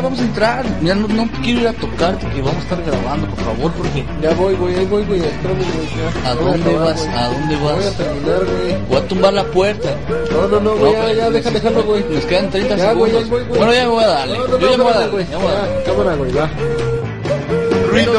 vamos a entrar. Ya no, quiero ir a tocar porque vamos a estar grabando, por favor, porque. Ya voy, güey, ahí voy, güey, ¿A dónde vas? ¿A dónde vas? Voy a terminar, güey. Voy a tumbar la puerta. No, no, no, güey, no, ya, ya, deja, dejarlo, güey. Nos quedan 30 segundos. Wey, ya voy, wey. Bueno, ya me voy a darle. No, Yo ya me voy a darle, güey. Cámara, güey, va. Ruido.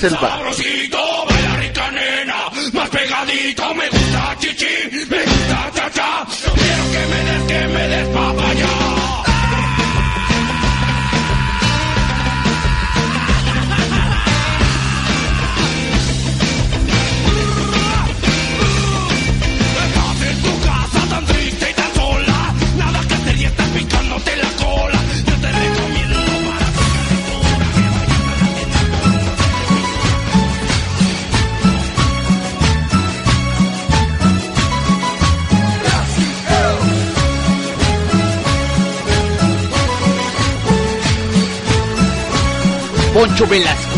selva. Poncho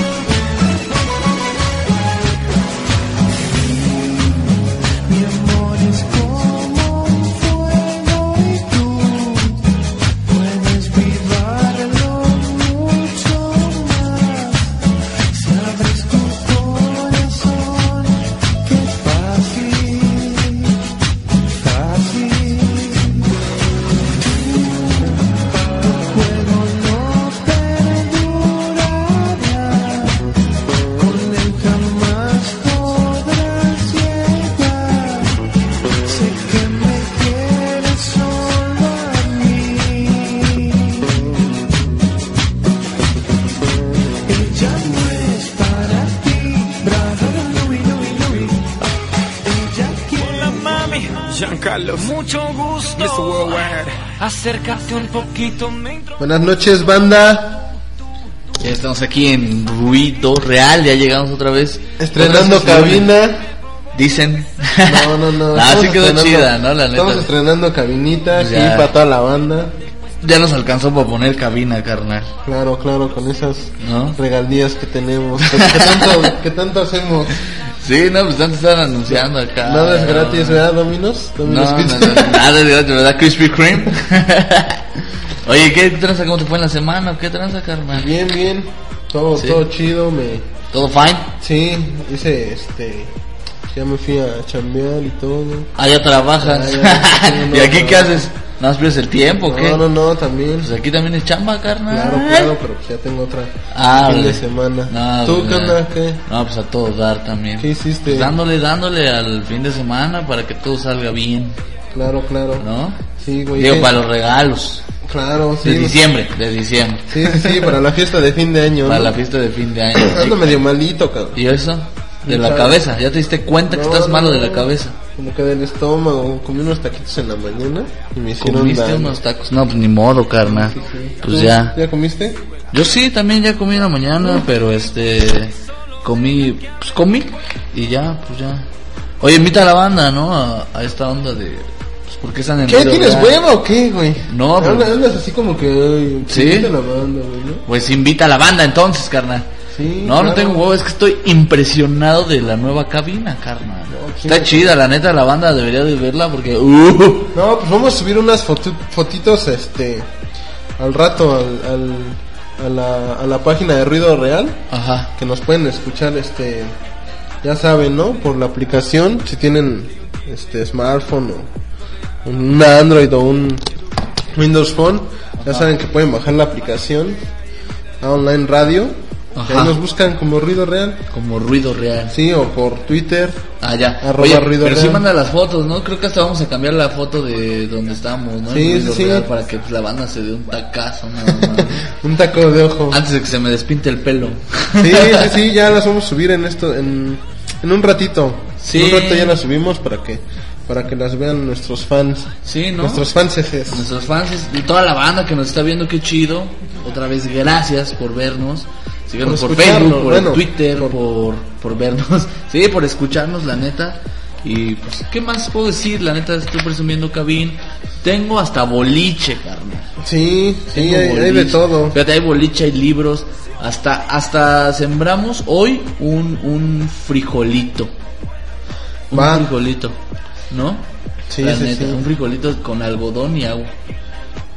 Buenas noches, banda. Ya estamos aquí en Ruido Real, ya llegamos otra vez. Estrenando Otra vez cabina. Dicen. No, no, no. ah, sí estamos quedó estrenando- chida, ¿no? La Estamos neta. estrenando cabinita aquí Ya. para toda la banda. Ya nos alcanzó para poner cabina, carnal. Claro, claro, con esas ¿No? regalías que tenemos. ¿Qué, qué tanto, qué tanto hacemos? Sí, no, pues antes estaban anunciando acá. Nada es ¿no? gratis, ¿verdad, Dominos? No, Dominos no, Pizza. no, nada es gratis, ¿verdad? Krispy Kreme. Oye, ¿qué tranza? ¿Cómo te fue en la semana? ¿Qué tranza, carnal? Bien, bien. Todo, Sí. todo chido. Me, ¿Todo fine? sí, hice este. Ya me fui a chambear y todo. Ah, ya trabajas. Ah, ya, sí, no, ¿Y aquí no. qué haces? ¿No has pierdes el tiempo o qué? No, no, no, también. Pues aquí también es chamba, carnal. Claro, claro, pero pues ya tengo otra Ah, fin de semana. No, ¿Tú pues, qué. No, pues a todo dar también. ¿Qué hiciste? Pues dándole, dándole al fin de semana para que todo salga bien, Claro, claro. ¿no? Sí, güey. Digo, para los regalos. Claro, sí. De diciembre, de diciembre. Sí, sí, sí, para la fiesta de fin de año. Para ¿no? la fiesta de fin de año. Ando medio malito, cabrón. ¿Y eso? De la cabeza. ¿Ya te diste cuenta que No, estás no, malo de no. la cabeza? Como que del estómago. Comí unos taquitos en la mañana y me hicieron ¿Comiste daño. unos tacos? No, pues ni modo, carnal. Pues ¿Tú ya. ¿Ya comiste? Yo sí, también ya comí en la mañana, pero este... Comí, pues comí y ya, pues ya. Oye, invita a la banda, ¿no? A, a esta onda de... Pues, ¿por qué están en ¿Qué? ¿Tienes hueva o qué, güey? No, pero- Andas, andas así como que... Ay, Sí. invita a la banda, güey, ¿no? Pues invita a la banda entonces, carnal. Sí, No, no tengo huevo, es que estoy impresionado de la nueva cabina, carnal. sí. Está chida, la neta, la banda debería de verla porque... Uh, No, pues vamos a subir unas fotu- fotitos, este... Al rato al, al- a, la, a la página de Ruido Real. ajá. que nos pueden escuchar este ya saben no por la aplicación si tienen este smartphone o un Android o un Windows Phone ya saben que pueden bajar la aplicación a online radio Ajá. ahí nos buscan como ruido real Como ruido real. sí o por Twitter Ah, ya. Arroba Oye, ruido pero sí real. manda las fotos, ¿no? Creo que hasta vamos a cambiar la foto de donde estamos, ¿no? Sí, sí, sí. real, Para que pues, la banda se dé un tacazo, nada más. un taco de ojo Antes de que se me despinte el pelo. sí sí sí ya las vamos a subir en esto en, en un ratito Sí. en un rato ya las subimos para que para que las vean nuestros fans Sí, ¿no? nuestros fans Nuestros fans y toda la banda que nos está viendo, qué chido. Otra vez, gracias por vernos. Síganos Por por, Facebook, por bueno, Twitter, por- por... por vernos. Sí, por escucharnos, la neta. Y pues, ¿qué más puedo decir? La neta, estoy presumiendo cabin. Tengo hasta boliche, carnal. Sí, sí, Tengo hay, hay de todo. Fíjate, hay boliche, hay libros. Hasta, hasta sembramos hoy un, un frijolito. Un Va. frijolito, ¿no? Sí, La sí, neta, sí. un frijolito con algodón y agua.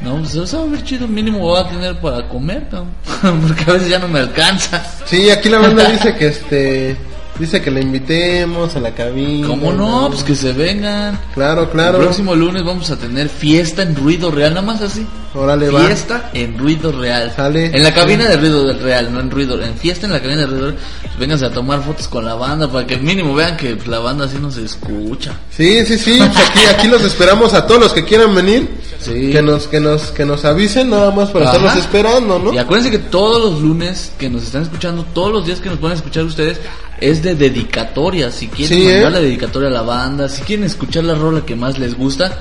No, pues eso va a ver chido, mínimo voy a tener para comer, cabrón. porque a veces ya no me alcanza. Sí, aquí la banda dice que este dice que la invitemos a la cabina. ¿Cómo no? Pues que se vengan. Claro, claro. El próximo lunes vamos a tener fiesta en ruido real, nada más así. Órale, va. Fiesta en ruido real. Sale. En la cabina de ruido del real, no en ruido. En fiesta en la cabina de ruido real. Pues vénganse a tomar fotos con la banda para que mínimo vean que pues, la banda así nos escucha. Sí, sí, sí, pues aquí aquí los esperamos a todos los que quieran venir. Sí. Que nos que nos que nos avisen nada más para Ajá. estarlos esperando, ¿no? Y acuérdense que todos los lunes que nos están escuchando, todos los días que nos pueden escuchar ustedes, es de dedicatoria. Si quieren Sí, mandar ¿eh? la dedicatoria a la banda, si quieren escuchar la rola que más les gusta,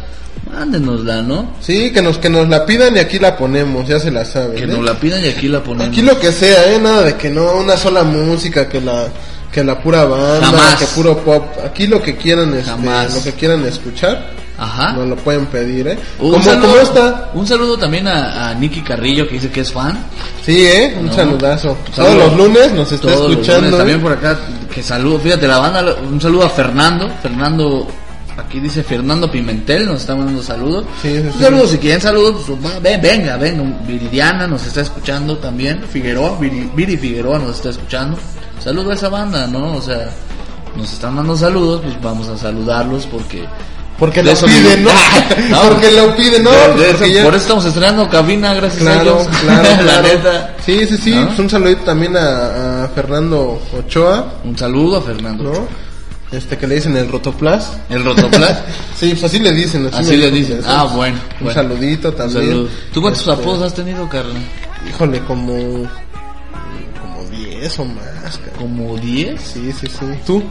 mándenosla, ¿no? Sí, que nos que nos la pidan y aquí la ponemos, ya se la saben. Que ¿eh? nos la pidan y aquí la ponemos. Aquí lo que sea, eh, nada de que no una sola música, que la que la pura banda, Jamás. que puro pop. Aquí lo que quieran este, Jamás. lo que quieran escuchar, Ajá. Nos lo pueden pedir, ¿eh? ¿Cómo, saludo, cómo está? Un saludo también a, a Nicky Carrillo que dice que es fan. Sí, ¿eh? Un No. saludazo. Saludo. Todos los lunes nos está Todos los escuchando. lunes ¿eh? También por acá, que saludo, fíjate, la banda, un saludo a Fernando, Fernando, aquí dice Fernando Pimentel, nos está mandando saludos. Sí, sí, un sí. saludo, si quieren saludos, pues, ven, venga, venga, Viridiana nos está escuchando también, Figueroa, Viri, Viri Figueroa nos está escuchando. Saludo a esa banda, ¿no? O sea, nos están dando saludos, pues vamos a saludarlos porque... Porque lo piden, ¿no? vive- No, Porque lo piden, ¿no? de- de Porque eso- ya- Por eso estamos estrenando cabina, gracias a Claro, ellos. claro, la neta. Sí, sí, sí. ¿No? Pues un saludito también a, a Fernando Ochoa, Un saludo a Fernando. ¿no? Este que le dicen el Rotoplas. El Rotoplas. Sí, pues así le dicen. Así, le dicen. Ah, bueno. Un bueno. saludito Un también. saludo. ¿Tú cuántos Este, apodos has tenido, Carla? Híjole, como. Como 10 o más, cara. ¿Como 10? Sí, sí, sí. ¿Tú?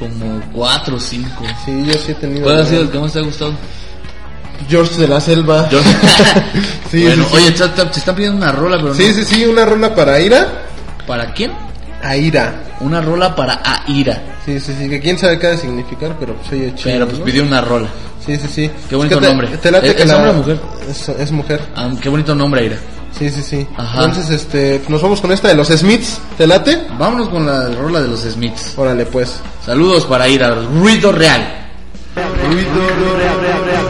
Como 4 o 5. Sí, yo sí he tenido. ¿Cuál ha sido el que más te ha gustado? George de la Selva. Sí, bueno, sí, oye, te, están pidiendo una rola, pero Sí, no. sí, sí, una rola para Ira. ¿Para quién? Aira. Una rola para Aira. Sí, sí, sí, que quién sabe qué ha de significar, pero pues oye chido. Pero pues ¿no? pidió una rola. Sí, sí, sí. Qué bonito Es que te- nombre. te ¿Es- que es la- hombre o mujer? Es, es mujer. Ah, qué bonito nombre, Aira. Sí, sí, sí. Ajá. Entonces, este, nos vamos con esta de los Smiths. ¿Te late? Vámonos con la rola de los Smiths. Órale, pues. Saludos para Aira. Ruido real. tonight.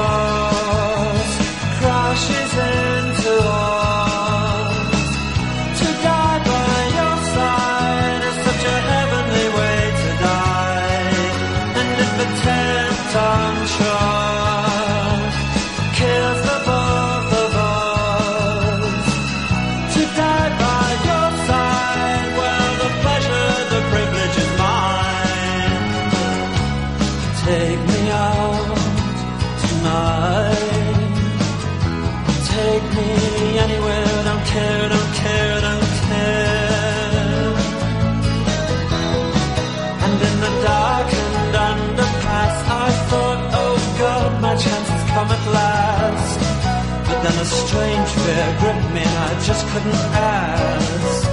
gripped me I just couldn't ask.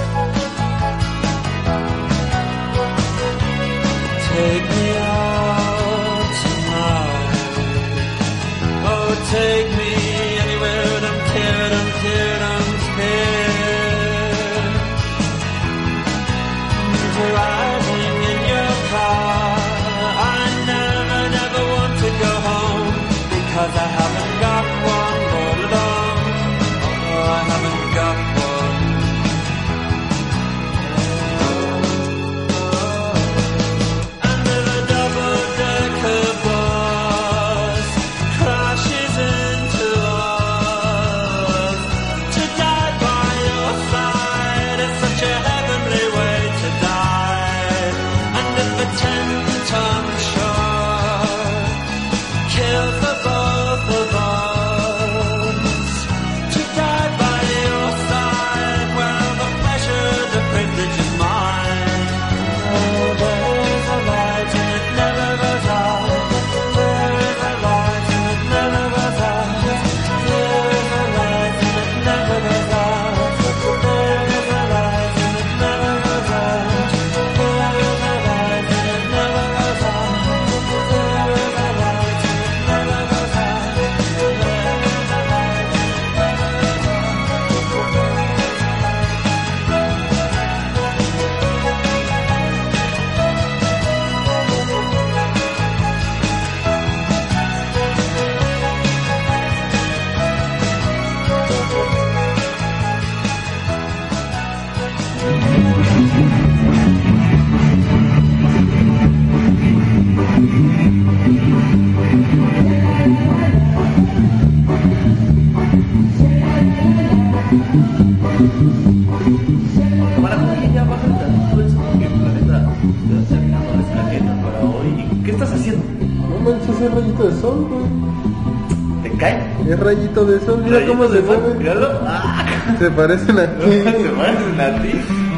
Es rayito de sol, mira cómo se mueve. Míralo. Ah, Se parecen a ti. se parecen a ti.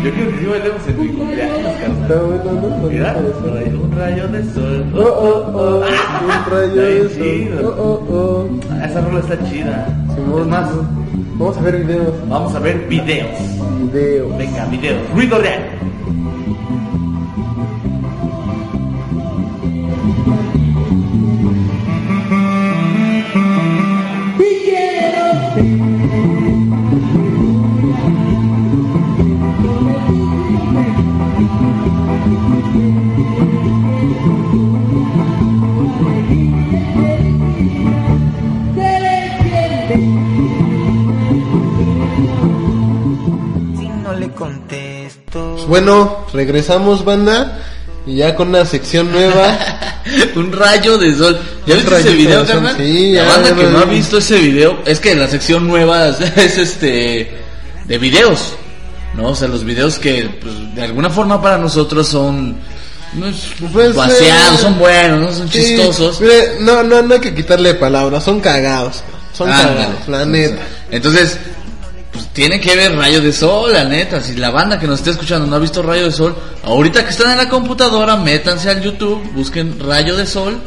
Yo creo que sí bailemos en mi cumpleaños, carnal. Está bueno, ¿no? Mira, un rayo de sol. Oh, oh, oh, un rayo de sol. Oh, oh, oh. Ah, Esa rola está chida. Es más, Vamos a ver videos. vamos a ver videos. Videos. Venga, videos. Ruido real. Bueno, regresamos, banda. Y ya con una sección nueva. un rayo de sol. ¿Ya viste ese video, carnal? sí, la banda que no ha vi. visto ese video, es que la sección nueva es, es, este de videos, ¿no? O sea, los videos que pues, de alguna forma para nosotros son no es Pues, vaciados, eh, son buenos, ¿no? son Sí, chistosos. mire, no, no, no hay que quitarle palabras, son cagados. Son Ándale. cagados, la neta. Entonces, pues tiene que ver Rayo de Sol, la neta. Si la banda que nos está escuchando no ha visto Rayo de Sol, ahorita que están en la computadora, métanse al YouTube, busquen Rayo de Sol.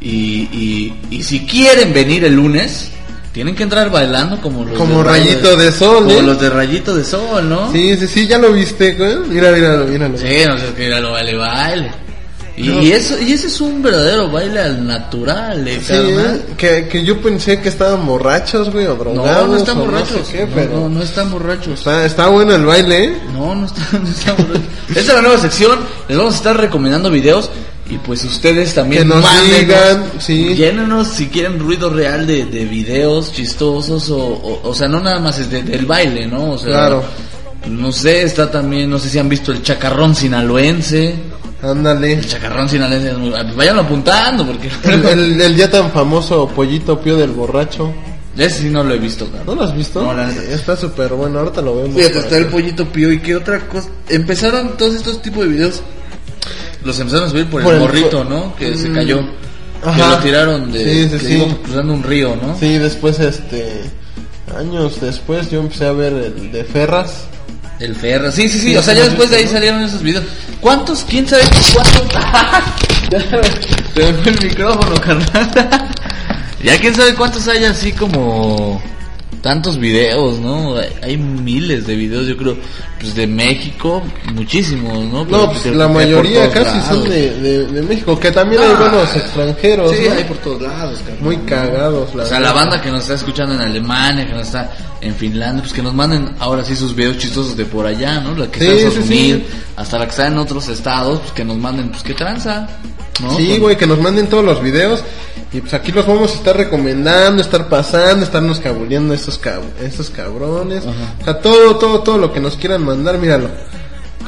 Y, y, y si quieren venir el lunes, tienen que entrar bailando como los Como de Rayito de Sol, Como ¿eh? los de Rayito de Sol, ¿no? Sí, sí, sí, ya lo viste, güey. Mira, míralo, míralo. Sí, no sé qué lo baile, baile. Y, No. y eso, y ese es un verdadero baile al natural, eh, Sí, carnal. ¿eh? que, que yo pensé que estaban borrachos, güey, o No, drogados. no están o borrachos. No, sé qué, No, pero no, no están borrachos. Está, está bueno el baile, ¿eh? No, no está, no está borracho. Esta es la nueva sección. Les vamos a estar recomendando videos. Y pues ustedes también Que nos mándenos, digan, sí. llénenos si quieren ruido real de, de videos chistosos o, o, o sea, no nada más es de- del baile, ¿no? O sea, Claro. no sé, está también, no sé si han visto el chacarrón sinaloense. Ándale. El chacarrón sinaloense, pues váyanlo apuntando porque El, el, el ya tan famoso pollito pío del borracho. ese sí no lo he visto, cabrón. ¿No lo has visto? No, la. Está súper bueno, ahorita lo vemos. Fíjate, está el pollito pío y qué otra cosa. Empezaron todos estos tipos de videos. Los empezaron a subir por, Por el morrito, ¿no? Que se Mm. cayó. Que lo tiraron de. Sí, sí, que sí. iba cruzando un río, ¿no? Sí, después, este... Años después yo empecé a ver el de Ferras. El Ferra. Sí, sí, sí. O sea, ya después de ahí salieron esos videos. ¿Cuántos? ¿Quién sabe cuántos? Me fue el micrófono, carnal. ya quién sabe cuántos hay así como tantos videos, ¿no? Hay, miles de videos, yo creo, pues de México, muchísimos, ¿no? Pero No, pues de- la de mayoría casi lados. son de, de, de México, que también hay Ah. buenos extranjeros, Sí, ¿no? hay por todos lados, carnal. Muy cagados, la O sea, la banda que nos está escuchando en Alemania, que nos está en Finlandia, pues que nos manden ahora sí sus videos chistosos de por allá, ¿no? La que Sí, está en Estados sí, sí. Unidos, hasta la que está en otros estados, pues que nos manden, pues qué tranza, ¿no? Sí, güey, que nos manden todos los videos. Y pues aquí los vamos a estar recomendando, estar pasando, estarnos cabuleando a estos, cab estos cabrones. Ajá. O sea, todo, todo, todo lo que nos quieran mandar, míralo.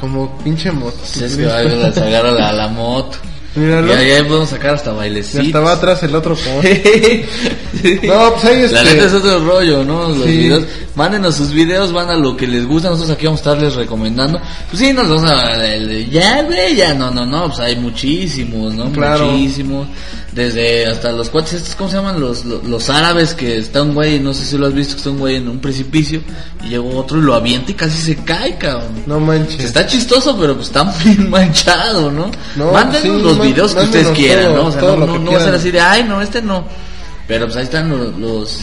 Como pinche moto. Sí, es que va a sacar a la, a la moto. Míralo. Ya, ya podemos sacar hasta Y bailecitos. hasta va atrás el otro. No, pues ahí La este- neta es otro rollo, ¿no? Los Sí. videos. Mándenos sus videos, van a lo que les gusta. Nosotros aquí vamos a estarles recomendando. Pues sí, nos vamos a. ya, güey, ya. No, no, no. Pues hay muchísimos, ¿no? Claro. Muchísimos. Desde hasta los cuates estos, ¿cómo se llaman? Los, los, los árabes que está un güey, no sé si lo has visto, que está un güey en un precipicio. Y llegó otro y lo avienta y casi se cae, cabrón. No manches. Está chistoso, pero pues está muy manchado, ¿no? No, Mándenos sí, los videos que ustedes quieran, todo, ¿no? O sea, no, no, que no va a ser así de, ay, no, este no. Pero pues ahí están los, los,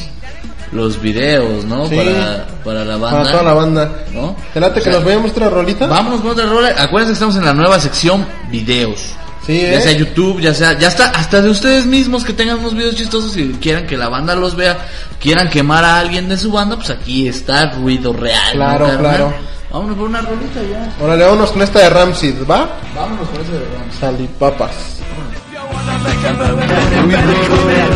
los videos, ¿no? Sí. Para, para la banda. Para toda la banda. ¿No? ¿Te late O que sea, nos vayamos otra rolita? Vámonos con otra rola. Acuérdense que estamos en la nueva sección videos. Sí, Ya ¿eh? sea YouTube, ya sea, ya está, hasta de ustedes mismos que tengan unos videos chistosos y quieran que la banda los vea, quieran quemar a alguien de su banda, pues aquí está ruido real. ¿no, Claro, carnal? claro. Vámonos por una rolita ya. Órale, vámonos con esta de Ramsid, ¿va? Vámonos con eso de Rams. Salipapas. and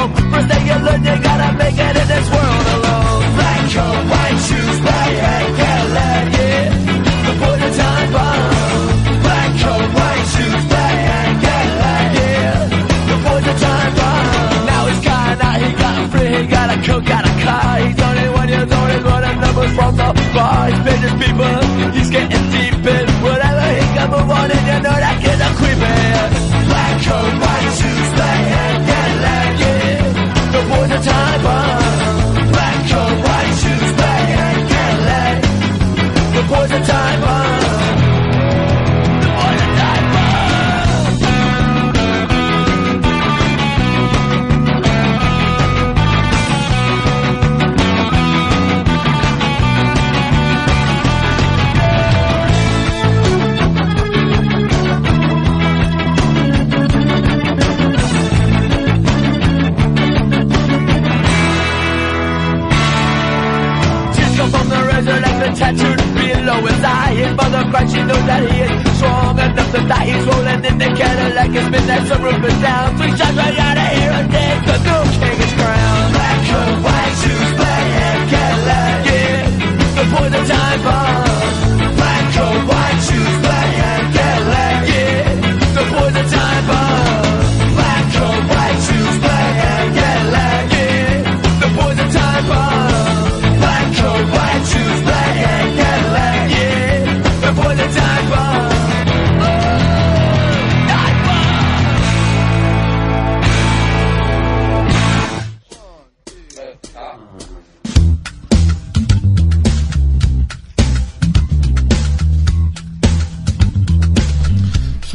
home. First day you learn you gotta make it in this world alone. Black coat, white shoes, black hat, Cadillac, yeah. The put a time bomb. Black coat, white shoes, black hat, Cadillac, yeah. The put a time bomb. Now he's gone, now he got a free, he got a coat, got a car. He's only one years old, he's running numbers from the bar. He's business people, he's getting deep in whatever. He can move on and you know that kid's a creepin'. Black coat, can spit that suburban down. Three shots right out of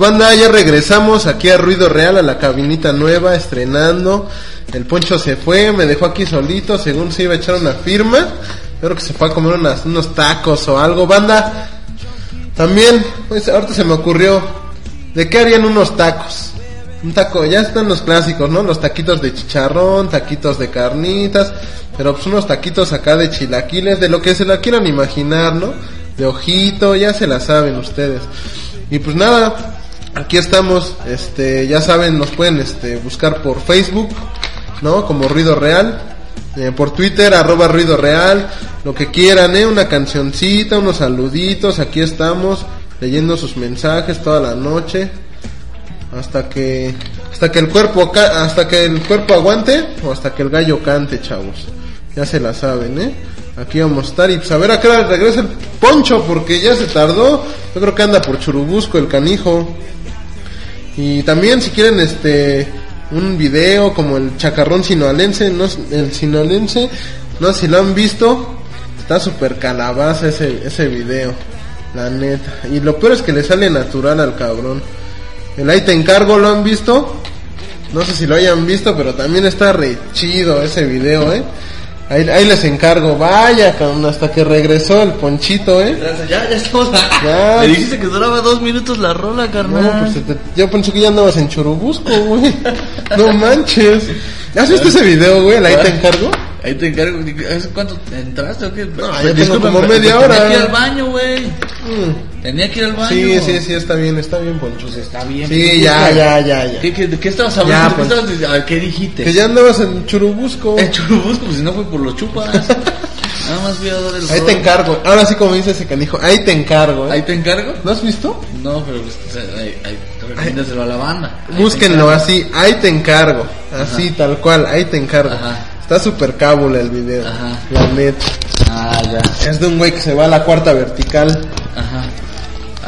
banda, ya regresamos aquí a Ruido Real, a la cabinita nueva, estrenando. El Poncho se fue, me dejó aquí solito, según se iba a echar una firma. Creo que se fue a comer unas- unos tacos o algo. Banda, también, pues ahorita se me ocurrió, ¿de qué harían unos tacos? Un taco, ya están los clásicos, ¿no? Los taquitos de chicharrón, taquitos de carnitas, pero pues unos taquitos acá de chilaquiles, de lo que se la quieran imaginar, ¿no? De ojito, ya se la saben ustedes. Y pues nada, aquí estamos, este, ya saben, nos pueden este, buscar por Facebook, ¿no? Como Ruido Real, eh, por Twitter, arroba Ruido Real, lo que quieran, ¿eh? Una cancioncita, unos saluditos, aquí estamos, leyendo sus mensajes toda la noche, hasta que, hasta que el cuerpo, hasta que el cuerpo aguante, o hasta que el gallo cante, chavos. Ya se la saben, ¿eh? Aquí vamos a estar y pues a ver a qué hora regresa el poncho, porque ya se tardó, yo creo que anda por Churubusco el canijo. Y también si quieren este un video como el chacarrón sinoalense, no, el sinoalense, no sé si lo han visto, está súper calabaza ese, ese video, la neta. Y lo peor es que le sale natural al cabrón. El ahí te encargo, ¿lo han visto? No sé si lo hayan visto, pero también está re chido ese video, eh. Ahí, ahí les encargo, vaya, hasta que regresó el ponchito, eh. Ya, ya estamos. Ya. Me dijiste que duraba dos minutos la rola, carnal. No, pues te- yo pensé que ya andabas en Churubusco, güey. No manches. ¿Has visto ese video, güey? Ahí te encargo. Ahí te encargo. ¿Hace cuánto entraste o qué? No, ya tengo como media Tenía hora. que ir al baño, güey. Mm. Tenía que ir al baño. Sí, sí, sí, está bien, está bien, Poncho. sí. Está bien. Sí, ¿qué- ya, ya, ya, ya. ¿Qué, qué, ¿De qué estabas hablando? Ya, ¿Qué pues. estabas? A ¿qué dijiste? Que ya andabas en Churubusco. En Churubusco, pues si no fue por los chupas. Nada más voy a dar el Ahí rol. te encargo. Ahora sí, como dice ese canijo, ahí te encargo, ¿Ahí ¿eh? te encargo? ¿Lo has visto? No, pero pues, o sea, ahí, ahí, recomiéndaselo a la banda. Ahí Búsquenlo así, ahí te encargo. Así, tal cual, ahí te encargo. Ajá. Está súper cábula el video. Ajá. La neta. Ah, ya. Es de un güey que se va a la cuarta vertical. Ajá.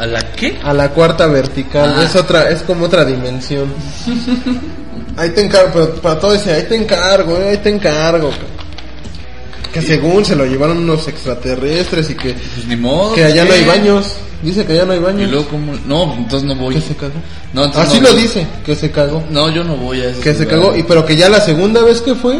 ¿A la qué? A la cuarta vertical. Ah. Es otra, es como otra dimensión. ahí te encargo, pero para todo ese, ahí te encargo, eh, ahí te encargo. Que según se lo llevaron unos extraterrestres y que, Pues ni modo. que allá no hay baños. Dice que allá no hay Y baños. luego, ¿cómo? No, entonces no voy. Que se cagó. No, entonces Así no lo voy. dice, que se cagó. No, yo no voy a eso. Que se cagó, y pero que ya la segunda vez que fue,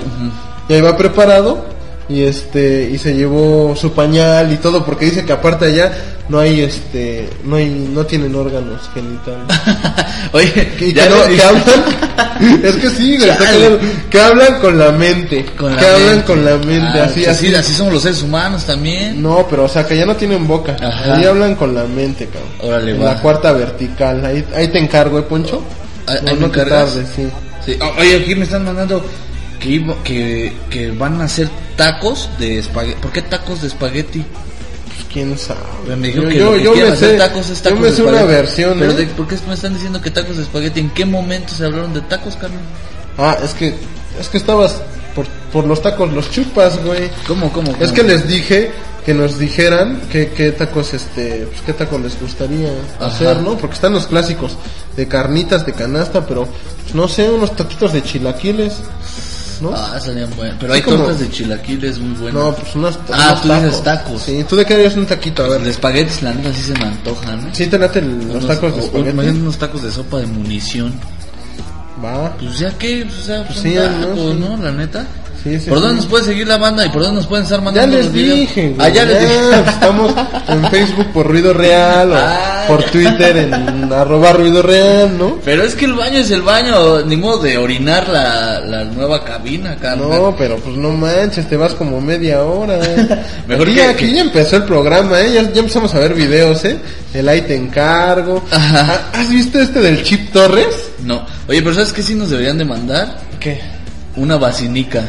ya iba preparado y este y se llevó su pañal y todo porque dice que aparte allá no hay este no hay no tienen órganos genitales. Oye, Que, ya que, no- que hablan es que sí, güey, cagado. que hablan con la mente, Con la que hablan con la mente, Ah, así, pues así así somos los seres humanos también. No, pero o sea que ya no tienen boca, Ajá. ahí hablan con la mente, cabrón. Órale, en va. la cuarta vertical, ahí, ahí te encargo, ¿eh, Poncho? Ahí- no, ahí me no te tardes, sí. Sí. O- Oye, aquí me están mandando que, iba- que, que van a hacer tacos de espagueti. ¿Por qué tacos de espagueti? Pues, quién sabe. Me Yo- que yo- que yo me hacer sé- tacos es yo tacos me de sé una versión, Pero ¿eh? de- ¿Por qué me están diciendo que tacos de espagueti? ¿En qué momento se hablaron de tacos, Carmen? Ah, es que, es que estabas por, por los tacos, los chupas, güey. ¿Cómo, cómo? Es que les dije que nos dijeran qué, qué tacos, este, pues qué tacos les gustaría Ajá. hacer, ¿no? Porque están los clásicos de carnitas, de canasta, pero, pues, no sé, unos taquitos de chilaquiles, ¿no? Ah, salían buenos. Pero hay como- tortas de chilaquiles muy buenas. no, pues Ah, unos tú dices tacos. Sí, ¿tú de qué harías un taquito? A de ver, espaguetis, la neta, sí se me antojan, ¿eh? ¿sí te los tacos de o- o espagueti? imagínate unos tacos de sopa de munición. Va. Pues ya que, pues, o sea, Pues sí, tacos, ¿no? ¿no? La neta. Sí, sí, ¿Por dónde sí. nos puede seguir la banda y por dónde nos pueden estar Ya mandando les los dije, güey. Ah, ya les dije. pues, Estamos en Facebook por Ruido Real o Ah, por. Twitter en arroba Ruido Real, ¿no? Pero es que el baño es el baño, ni modo de orinar la, la nueva cabina, Carmen. No, pero pues no manches, te vas como media hora. Mejor aquí, que- aquí que- ya empezó el programa, ¿eh? Ya, ya empezamos a ver videos, ¿eh? El ahí te encargo. Ajá. Ah, ¿Has visto este del Chip Torres? No. Oye, pero ¿sabes qué sí nos deberían de mandar? ¿Qué? Una basinica.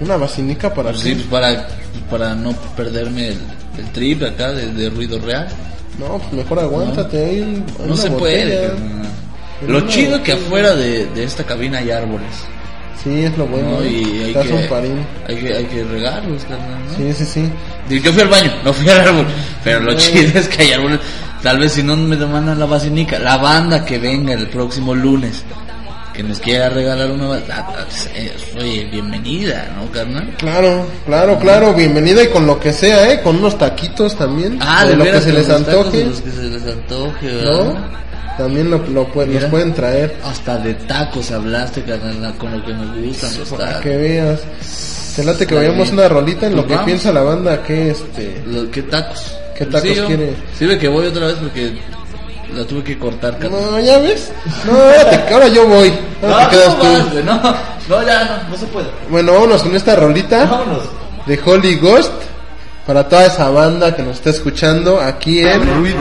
Una basinica para Pues sí, pues para, para no perderme el, el trip acá de, de ruido real. No, pues mejor aguántate ahí. un- No una se botella. puede. carnal. En Lo una chido que afuera de, de esta cabina hay árboles. Sí, es lo bueno. ¿no? ¿eh? Y hay Te das que, un parín. hay que, hay que regarlos, carnal, ¿no? Sí, sí, sí. Yo fui al baño, no fui al árbol. Pero lo chido es que hay árboles. Tal vez si no me demandan la basinica, la banda que venga el próximo lunes, que nos quiera regalar una ba- ah, eh, Oye, bienvenida, ¿no, carnal? Claro, claro, claro, bienvenida y con lo que sea, ¿eh? Con unos taquitos también. Ah, de, lo que se les antoje, los que se les antoje, ¿verdad? ¿no? También lo, lo Mira. nos pueden traer Hasta de tacos hablaste, carnal, con lo que nos gustan los para tacos. que veas. Te late que vayamos una rolita en lo Pues que vamos. piensa la banda que este. Lo- ¿Qué tacos? ¿Qué tacos Sí, yo- quiere? Sirve que voy otra vez porque la tuve que cortar, carnal. No, ya ves. No, ahora, te- ahora yo voy. Ahora te quedas no, tú. vas, no, no, ya no, no se puede. Bueno, vámonos con esta rolita Vámonos. de Holy Ghost para toda esa banda que nos está escuchando aquí en Ruido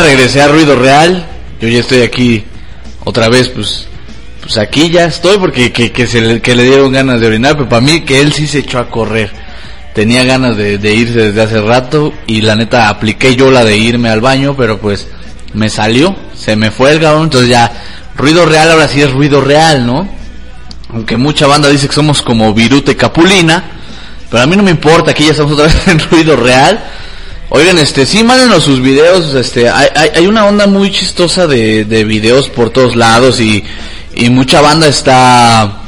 regresé a Ruido Real. Yo ya estoy aquí otra vez, pues pues aquí ya estoy porque que, que, se le, dieron ganas de orinar, pero para mí que él sí se echó a correr. Tenía ganas de, de irse desde hace rato y la neta apliqué yo la de irme al baño, pero pues me salió, se me fue el cabrón, entonces ya ruido real ahora sí es ruido real, ¿no? Aunque mucha banda dice que somos como Virute Capulina, pero a mí no me importa, aquí ya estamos otra vez en ruido real. Oigan, este, sí, mándenos sus videos, este, hay, hay, hay una onda muy chistosa de, de videos por todos lados y, y mucha banda está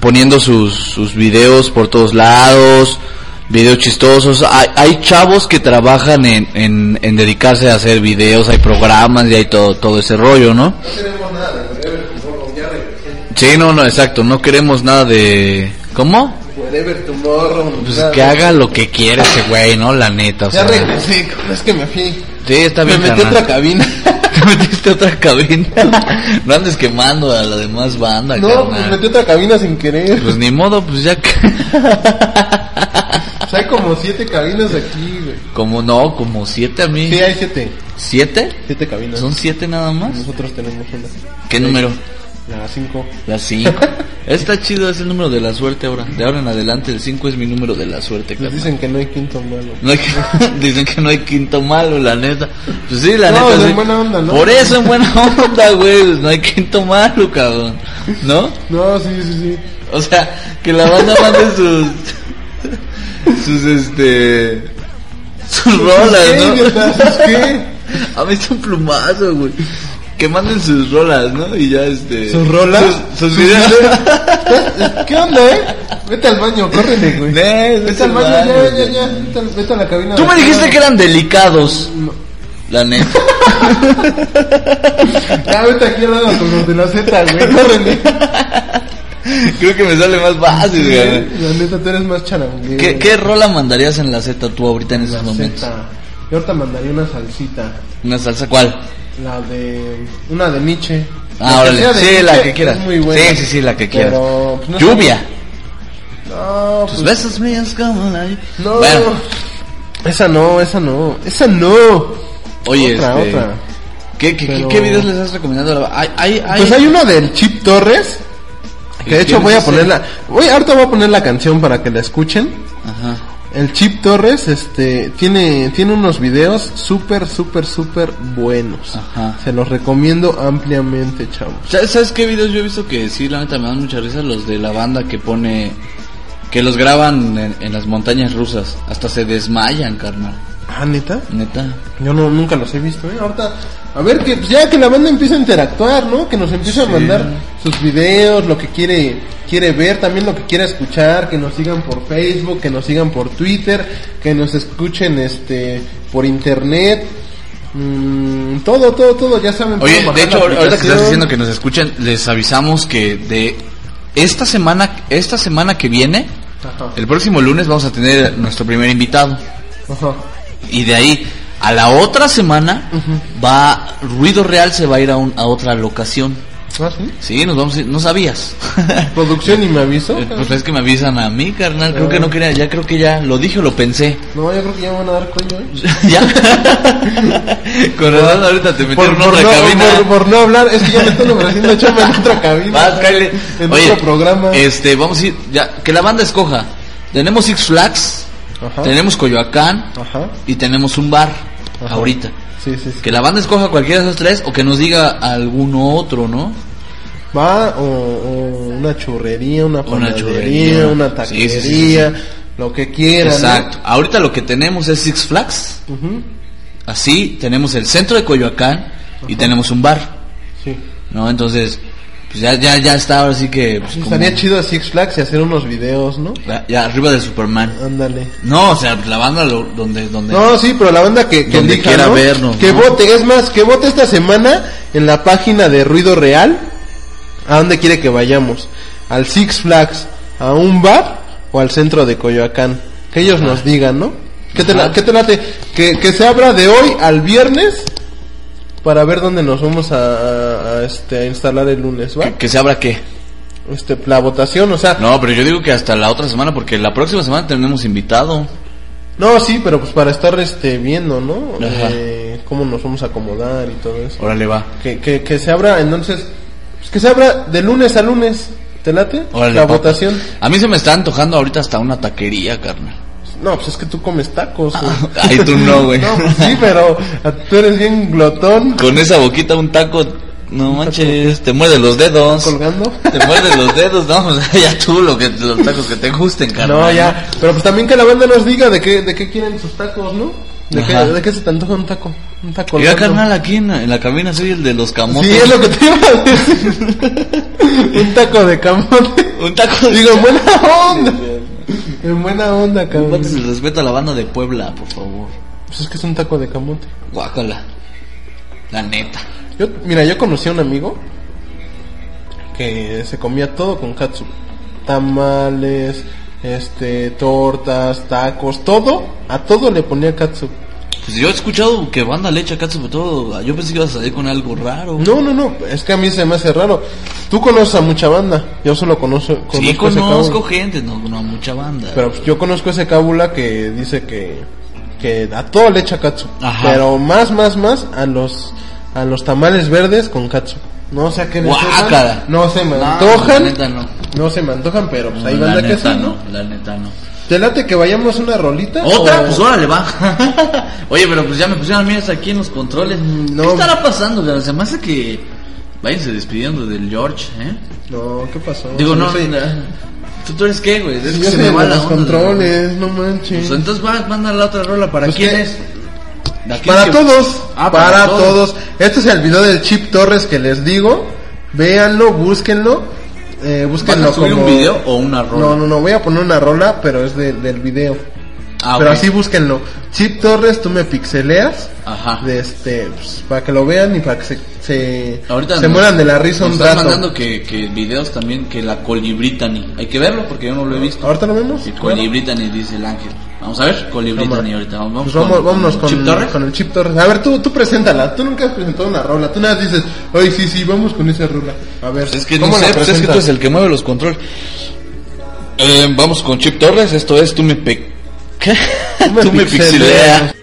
poniendo sus, sus videos por todos lados, videos chistosos. Hay, hay chavos que trabajan en, en, en dedicarse a hacer videos, hay programas y hay todo, todo ese rollo, ¿no? No tenemos nada de. Sí, no, no, exacto, no queremos nada de... ¿Cómo? Wherever Tomorrow. Pues nada. que haga lo que quiera ese güey, ¿no? La neta, o Ya sea... regresé, es que me fui. Sí, está Me bien, metí a carnal. otra cabina. Te metiste otra cabina. no andes quemando a la demás banda, No, carnal. pues metí otra cabina sin querer. Pues ni modo, pues ya que... Pues hay como siete cabinas aquí, güey. como no, como siete a mí. Sí, hay siete. ¿Siete? Siete cabinas. ¿Son siete nada más? Nosotros tenemos una. ¿Qué número? La cinco. La cinco. Está chido, es el número de la suerte ahora. De ahora en adelante el cinco es mi número de la suerte, carnal. dicen que no hay quinto malo. No hay que- dicen que no hay quinto malo, la neta. Pues sí, la No, neta. en sí. buena onda, ¿no? Por eso en buena onda, güey. pues No hay quinto malo, cabrón. ¿No? No, sí, sí, sí. O sea, que la banda mande sus. sus este. sus rolas, ¿Qué, ¿no? ¿Qué? A mí es un plumazo, güey. Que manden sus rolas, ¿no? Y ya este. ¿Sus rolas? Sus, sus ¿Sus videos. ¿Qué onda, eh? Vete al baño, córrele, güey. Vete al baño, ya, ya, ya. Vete, vete a la cabina. Tú me dijiste que eran delicados. No. La neta. Ya, vete aquí al lado con los de la Z, güey. Córrele. Creo que me sale más fácil, güey. La neta, tú eres más charanguero. ¿Qué, ¿Qué rola mandarías en la Z tú ahorita en esos La momentos? Z. Yo ahorita mandaría una salsita. ¿Una salsa cuál? La de. Una de Nietzsche. Ah, La órale. Sí, la que quieras. muy buena. Sí, sí, sí, la que quieras. Pero, pues, no Lluvia. No, Tus pues. besos míos como la. No. Bueno, Esa no, esa no. Esa no. oye, otra, este, otra. ¿qué, qué, Pero- qué videos les has recomendado? Hay, hay, hay... Pues hay uno del Chip Torres. Que de hecho ¿Quién voy a ese? ponerla. Voy, ahorita voy a poner la canción para que la escuchen. Ajá. El Chip Torres, este, tiene, tiene unos videos súper, súper, súper buenos. Ajá. Se los recomiendo ampliamente, chavos. ¿Sabes, ¿Sabes qué videos yo he visto que sí, la neta me dan mucha risa? Los de la banda que pone... Que los graban en, en las montañas rusas. Hasta se desmayan, carnal. Ah, neta. Neta. Yo no, nunca los he visto, ¿eh? Ahorita, a ver, que pues, ya que la banda empieza a interactuar, ¿no? Que nos empiece a mandar sus videos, lo que quiere, quiere ver, también lo que quiere escuchar, que nos sigan por Facebook, que nos sigan por Twitter, que nos escuchen, este, por internet. Mm, todo, todo, todo, ya saben. Oye, de hecho, ahorita que estás diciendo que nos escuchen, les avisamos que de esta semana, esta semana que viene, Ajá, el próximo lunes vamos a tener nuestro primer invitado. ajá. Y de ahí a la otra semana va Ruido Real se va a ir a, un- a otra locación. ¿Ah, sí? Sí, nos vamos a ir, no sabías. Producción y me avisó. Eh, pues es que me avisan a mí, carnal. Creo que no quería, ya creo que ya lo dije o lo pensé. No, yo creo que ya me van a dar coño, ¿eh? ¿Ya? Con razón ahorita te Por, metieron en por otra no, cabina. por- por no hablar, es que ya me están ofreciendo chamba en otra cabina. Vas, cáele. En Oye, otro programa. Este, vamos a ir, ya, que la banda escoja. Tenemos Six Flags, Ajá. tenemos Coyoacán Ajá. y tenemos un bar Ajá. ahorita. Sí, sí, sí. Que la banda escoja cualquiera de esos tres o que nos diga alguno otro, ¿no? Va o, o una churrería, una Una panadería, churrería. una sí, sí, taquería, lo que quieran. ¿no? Exacto. Ahorita lo que tenemos es Six Flags. Así tenemos el centro de Coyoacán y tenemos un bar, Sí. ¿no? Entonces, pues ya ya ya está ahora sí que pues, como- Estaría chido a Six Flags y hacer unos videos, ¿no? ya, ya arriba de Superman. Ándale. No, o sea, la banda lo- donde donde No, sí, pero la banda que, que Donde elija, quiera ¿no? vernos, Que ¿no? vote, es más, que vote esta semana en la página de Ruido Real. ¿A dónde quiere que vayamos? ¿Al Six Flags? ¿A un bar? ¿O al centro de Coyoacán? Que ellos nos digan, ¿no? ¿Qué te, la- qué te late? Que, que se abra de hoy al viernes para ver dónde nos vamos a, este, a instalar el lunes, ¿va? que, que se abra qué. Este, la votación, o sea, No, pero yo digo que hasta la otra semana porque la próxima semana tenemos invitado. no, sí, pero pues para estar este, viendo, ¿no? Ajá. Eh, cómo nos vamos a acomodar y todo eso. Órale va. Que, que, que se abra, entonces, pues que se abra de lunes a lunes. ¿Te late? Órale, la votación. A mí se me está antojando ahorita hasta una taquería, carnal. No, pues es que tú comes tacos. güey. Ay, tú no, güey. no, pues sí, pero a- tú eres bien glotón. Con esa boquita un taco, no manches, te muerde los dedos. Colgando. Te muerde los dedos, no, o sea, ya tú lo que los tacos que te gusten, carnal. No, ya. Pero pues también que la banda nos diga de qué, de qué quieren sus tacos, ¿no? ¿De qué, de qué se te antoja un taco? Un taco. Colgando. carnal, aquí en, en la cabina soy el de los camotes. Sí, es lo que te iba a decir. un taco de camote. Un taco de Digo, en buena onda. En buena onda, cabrón. Faltes el respeto a la banda de Puebla, por favor. Pues es que es un taco de camote. Guácala. La neta. Yo, mira, yo conocí a un amigo que se comía todo con katsu. Tamales, este, tortas, tacos, todo, a todo le ponía katsu. Pues yo he escuchado que banda le echa katsu, pero todo. Yo pensé que ibas a salir con algo raro. No, no, no, es que a mí se me hace raro. Tú conoces a mucha banda, yo solo conozco, conozco sí, conozco gente, no, no mucha banda. Pero pues, yo conozco ese cábula que dice que, que a todo le echa katsu. Ajá. Pero más, más, más a los, a los tamales verdes con katsu. No sé a qué No se me antojan. no. No se me antojan, pero pues ahí la banda que neta sí, no, ¿no? la neta no. ¿Te late que vayamos una rolita? ¿Otra? O- Pues órale, va. Oye, pero pues ya me pusieron a mí hasta aquí en los controles. no. ¿Qué estará pasando? Se me hace que váyanse despidiendo del George, ¿eh? No, ¿qué pasó? Digo, no, no, ¿Tú, tú eres qué, güey? Es Sí, que yo se me el va de la los controles, no manches. Pues entonces va, manda la otra rola. ¿Para Pues quién es? ¿De aquí Para que- todos, Ah, para, para todos. todos. Este es el video del Chip Torres que les digo. Véanlo, búsquenlo. Eh, ¿Vas búsquenlo a subir como... un video o una rola? No, no, no, voy a poner una rola, pero es de- del video. Ah, pero así búsquenlo. Chip Torres, tú me pixeleas. Ajá. De este, pues, para que lo vean y para que se, se, Ahorita se nos- mueran de la risa un están rato. mandando que, que videos también, que la Colibritany. Hay que verlo porque yo no lo he visto. ¿Ahorita lo vemos? Sí, Colibritany dice el ángel. Vamos a ver, Colibritany Vamos. ahorita. Vamos, Pues vamos, vámonos con, Chip Torres. con el Chip Torres. A ver, tú, tú preséntala. Tú nunca has presentado una rola. Tú nada dices, oye, sí, sí, vamos con esa rola. A ver, Pues es que no ¿cómo sé, pues es que tú eres el que mueve los controles. Eh, vamos con Chip Torres, esto es Tú me pe... ¿Qué? me Tú me pixeleas. pixeleas.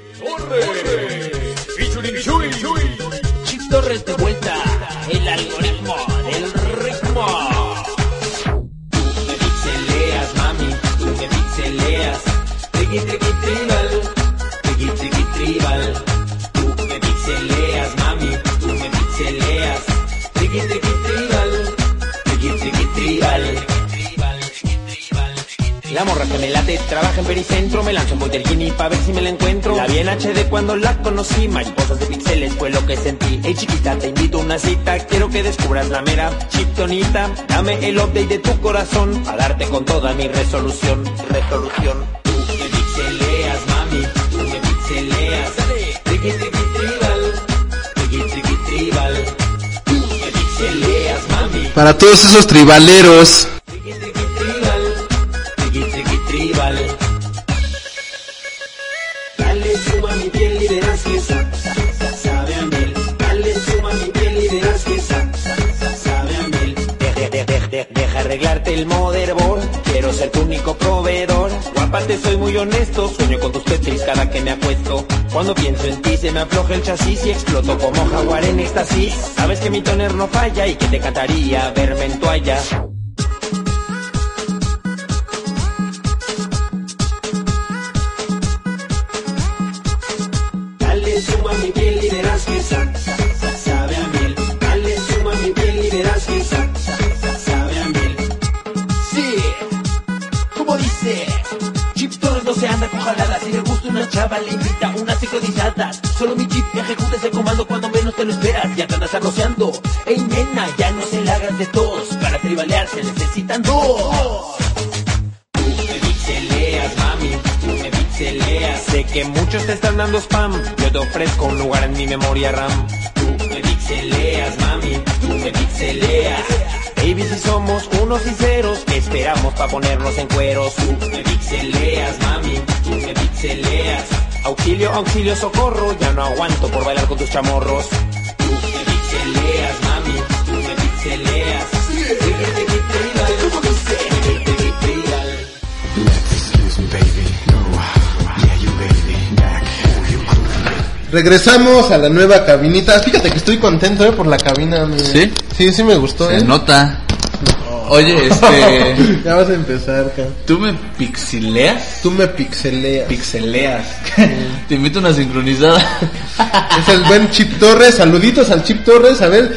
Que me late, trabaja en Pericentro, me lanzo en Boyergini pa' ver si me la encuentro. La vi en HD cuando la conocí, mariposas de pixeles fue lo que sentí. Hey chiquita, te invito a una cita, quiero que descubras la mera chiptonita. Dame el update de tu corazón, a darte con toda mi resolución, resolución. Tú me pixeleas, mami, tú me pixeleas. Triqui, triqui, tribal, triqui, triqui, tribal. Tú me pixeleas, mami. Para todos esos tribaleros. Arreglarte el motherboard, quiero ser tu único proveedor. Guapa, te soy muy honesto, sueño con tus tetris cada que me acuesto. Cuando pienso en ti se me afloja el chasis y exploto como jaguar en éxtasis. Sabes que mi toner no falla y que te encantaría verme en toalla. Le invita unas. Solo mi chip ejecuta ese comando cuando menos te lo esperas. Ya te andas arroceando. Ey, nena, ya no se la hagas de tos. Para tribalear se necesitan dos. Tú me pixeleas, mami. Tú me pixeleas. Sé que muchos te están dando spam. Yo te ofrezco un lugar en mi memoria RAM. Tú me pixeleas, mami. Tú me pixeleas. Baby, si somos unos sinceros, ¿qué esperamos para ponernos en cueros? Tú me pixeleas, mami. Tú me pixeleas. Auxilio, auxilio, socorro, ya no aguanto por bailar con tus chamorros. Tú me pixeleas, mami. Tú me pixeleas. Regresamos a la nueva cabinita. Fíjate que estoy contento, eh, por la cabina. amigo. ¿Sí? Sí, sí me gustó, Se eh. nota. Oye, este. Ya vas a empezar, ca. ¿Tú me pixileas? Tú me pixeleas. Pixeleas. Te invito a una sincronizada. Es el buen Chip Torres. Saluditos al Chip Torres. A ver,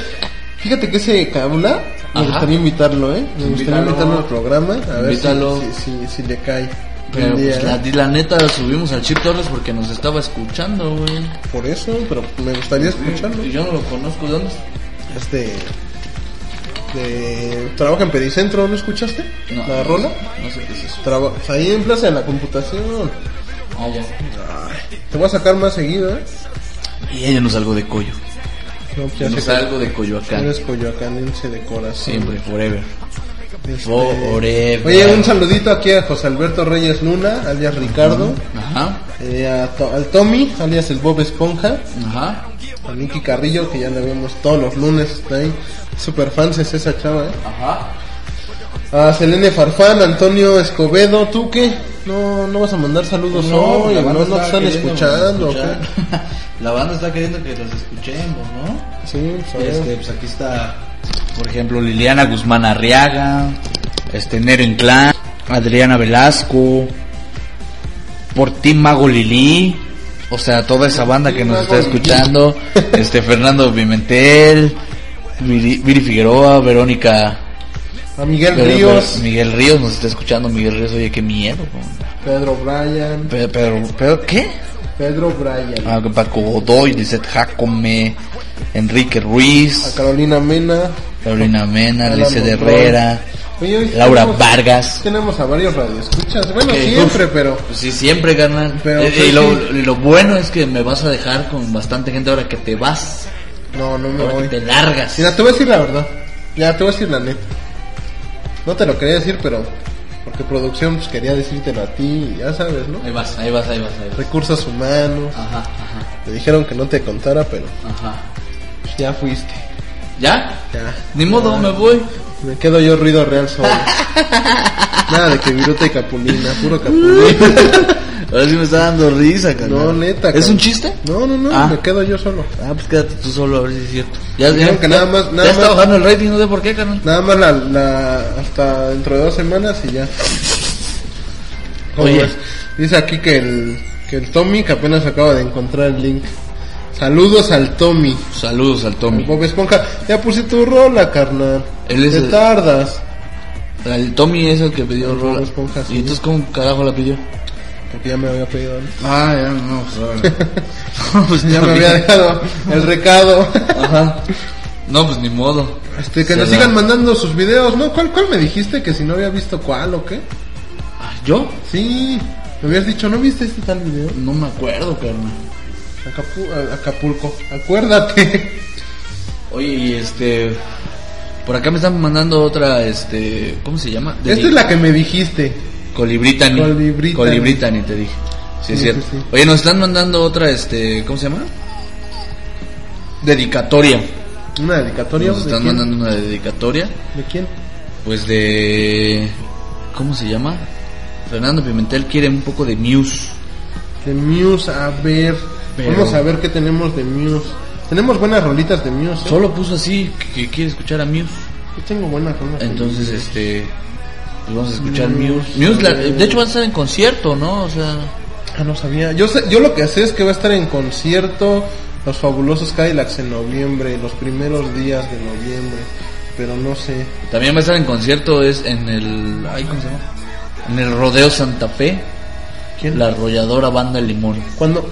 fíjate que ese cabula. Me Ajá. gustaría invitarlo, ¿eh? Me gustaría Invítalo. invitarlo al programa. A ver si, Invítalo. si, si- si le cae. Pero Un día. pues la, di- la neta subimos al Chip Torres porque nos estaba escuchando, güey. Por eso, pero me gustaría escucharlo. Y yo no lo conozco. ¿De dónde? Este. De, trabaja en Pericentro, ¿no escuchaste? No. ¿La rola? No sé qué es eso. Traba- ahí en Plaza de la Computación. Ah, ya. Te voy a sacar más seguido, ¿eh? Y ella no salgo de Coyo. No, ya no sé que salgo de Coyoacán. Eres coyoacanense de corazón. Siempre, forever. Este, Forever. Oye, un saludito aquí a José Alberto Reyes Luna, alias Ricardo. Ajá, eh, To- al Tommy, alias el Bob Esponja. ajá. A Nicky Carrillo, que ya la vemos todos los lunes. Está ahí. Super fans es esa chava, ¿eh? Ajá. A Selene Farfán, Antonio Escobedo, ¿tú qué? No, no vas a mandar saludos hoy, la no, banda no te está están escuchando, ¿o escuchar. qué? La banda está queriendo que los escuchemos, ¿no? Sí, ver. Este, pues aquí está, por ejemplo, Liliana Guzmán Arriaga, este Nero Inclán, Adriana Velasco, por ti Mago Lili, o sea, toda esa banda que nos está escuchando, este Fernando Pimentel, Viri, Viri Figueroa, Verónica a Miguel Ríos, Miguel Ríos nos está escuchando, Miguel Ríos, oye, qué miedo. Pedro Bryan, Pero, pero, pero, ¿qué? Pedro Bryan, Ah, Paco Godoy, Lizeth Jacome, Enrique Ruiz, a Carolina Mena, Carolina Mena, Lizeth. Herrera, Oye, Laura tenemos- Vargas. Tenemos a varios radioescuchas, bueno, Ok, siempre, uf. pero Pues sí, siempre, carnal. Pero, Eh, pues, y, lo, sí. y lo bueno es que me vas a dejar con bastante gente ahora que te vas, no, no me ahora voy. que te largas. Mira, te voy a decir la verdad, ya te voy a decir la neta. No te lo quería decir, pero porque producción pues quería decírtelo a ti, ya sabes, ¿no? Ahí vas, ahí vas, ahí vas, ahí vas. Recursos humanos, Ajá, ajá, me dijeron que no te contara, pero ajá. pues, ya fuiste, ¿Ya? ya. Ni modo, me voy. Me quedo yo ruido real solo. Nada de que viruta y capulina, puro capulina. Ahora sí me está dando risa, carnal. No, neta. ¿Es un chiste? No, no, no, Ah. me quedo yo solo. Ah, pues quédate tú solo a ver si es cierto. Ya, Dijeron ya, que nada más- nada ya está más- bajando el rating, no sé por qué, carnal. Nada más la, la hasta dentro de dos semanas y ya. ¿Cómo Oye. ves? Dice aquí que el que el Tommy que apenas acaba de encontrar el link. Saludos al Tommy. Saludos al Tommy. Bob Esponja. Ya puse tu rola, carnal. Él es Te el- tardas. El Tommy es el que pidió El rola. Bob Esponja, sí. ¿Y entonces cómo carajo la pidió? Porque ya me había pedido antes. Ah, ya, no, pues pues Ya me había dejado el recado. Ajá. No, pues ni modo. Este, que Se nos sigan mandando sus videos, ¿no? ¿Cuál, ¿Cuál me dijiste que si no había visto cuál o qué? Ah, ¿Yo? Sí, me habías dicho, ¿no viste este tal video? No me acuerdo, carnal. Acapu- Acapulco, acuérdate. Oye, y este. Por acá me están mandando otra, este. ¿Cómo se llama? Esta es la que me dijiste. Colibritani. Colibritani. Colibritani, te dije. Sí, es cierto. sí, sí. Oye, nos están mandando otra, este. ¿Cómo se llama? Dedicatoria. Una dedicatoria. Nos ¿De están mandando una dedicatoria. ¿De quién? Pues de. ¿Cómo se llama? Fernando Pimentel quiere un poco de Muse. De Muse, a ver. Pero- Vamos a ver qué tenemos de Muse. Tenemos buenas rolitas de Muse. ¿eh? Solo puso así que, que quiere escuchar a Muse. Yo tengo buenas rolas. Entonces, este. Pues vamos a escuchar Muse. Muse. Muse, la- de hecho, van a estar en concierto, ¿no? O sea. Ah, no sabía. Yo, sé, yo lo que sé es que va a estar en concierto Los Fabulosos Cadillacs en noviembre, los primeros días de noviembre. Pero no sé. También va a estar en concierto es en el. Ay, ¿cómo se llama? En el Rodeo Santa Fe. ¿Quién? La arrolladora banda Limón. ¿Cuándo?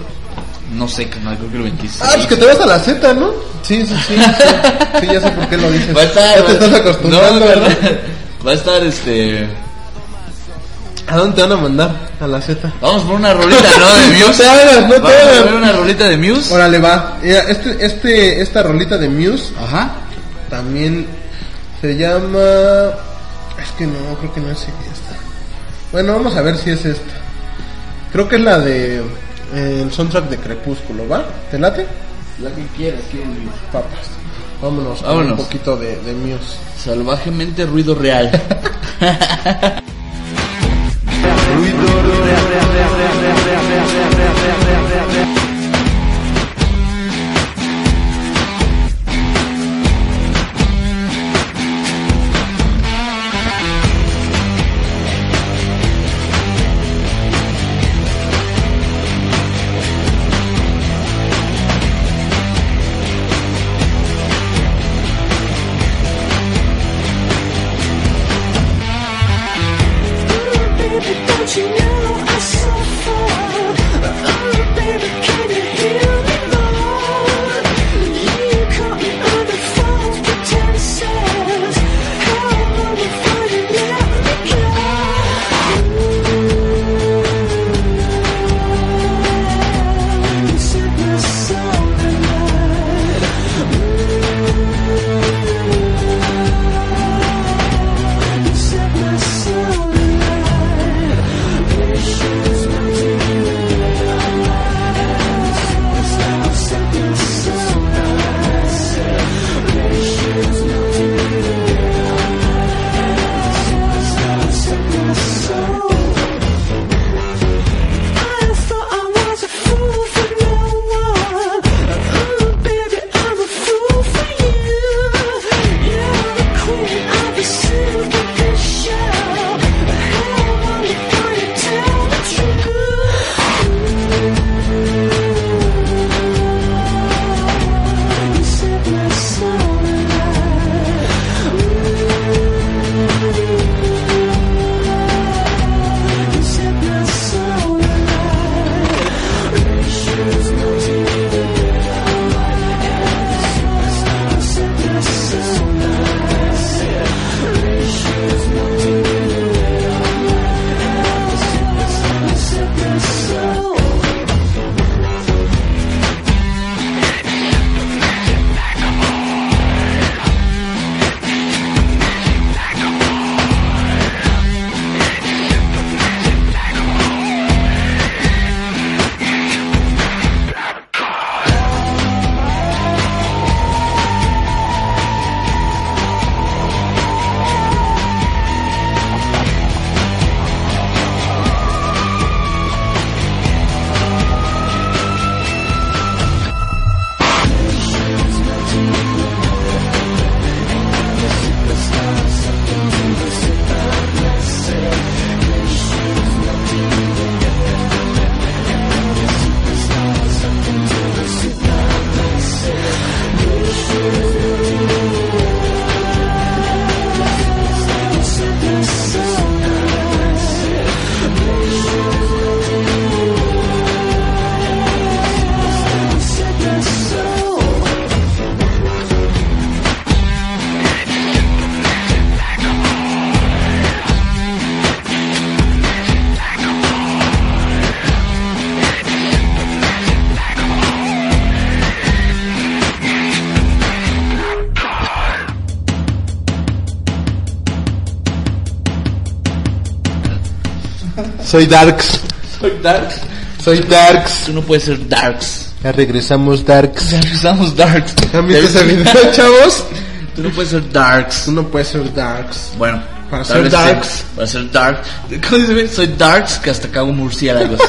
No sé, canal, creo que el 26. Ah, pues que te vas a la Z, ¿no? Sí, sí, sí. Sí, Sí, ya sé por qué lo dices. Va a estar. Ya te estás acostumbrando, No, ¿verdad? Va a estar este. ¿A dónde te van a mandar? A la Z. Vamos por una rolita, ¿no? De No Muse. te hagas, no te Vamos a hagas. una rolita de Muse. Órale, va. Este, este, esta rolita de Muse Ajá. también se llama... Es que no, creo que no es esta. Bueno, vamos a ver si es esta. Creo que es la de... eh, el soundtrack de Crepúsculo, ¿va? ¿Te late? La que quieras, que Papas. Vámonos, Vámonos. un poquito de, de Muse. Salvajemente ruido real. Soy Darks. Soy Darks. Soy Darks. Tú no puedes ser Darks. Ya regresamos Darks. Ya empezamos Darks. ¿Han visto ese video, chavos? Tú no puedes ser Darks. Tú no puedes ser Darks. Bueno, Para ser darks. sí, Para ser Darks. ¿Cómo dice? güey? Soy Darks que hasta cago murciélagos.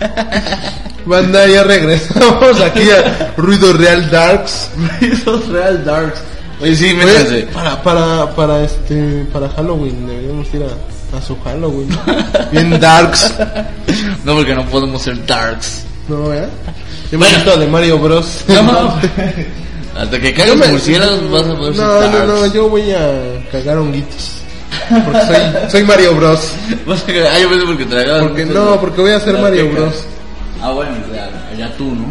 Banda, ya regresamos aquí a Ruido Real Darks. Esos real Darks. Oye, sí, métanse. para, para, para este, para Halloween, deberíamos ir a, a su Halloween. Bien Darks. No, porque no podemos ser Darks. No, ¿eh? Yo me Bueno. siento de Mario Bros. No. Hasta que caigan murciélagos vas a poder ser No, Darks. no, no, yo voy a cagar honguitos. Porque soy, soy Mario Bros. ah, yo pensé porque tragabas. Porque mucho no, porque voy a ser las Mario quecas. Bros. Ah, bueno, ya, ya tú, ¿no?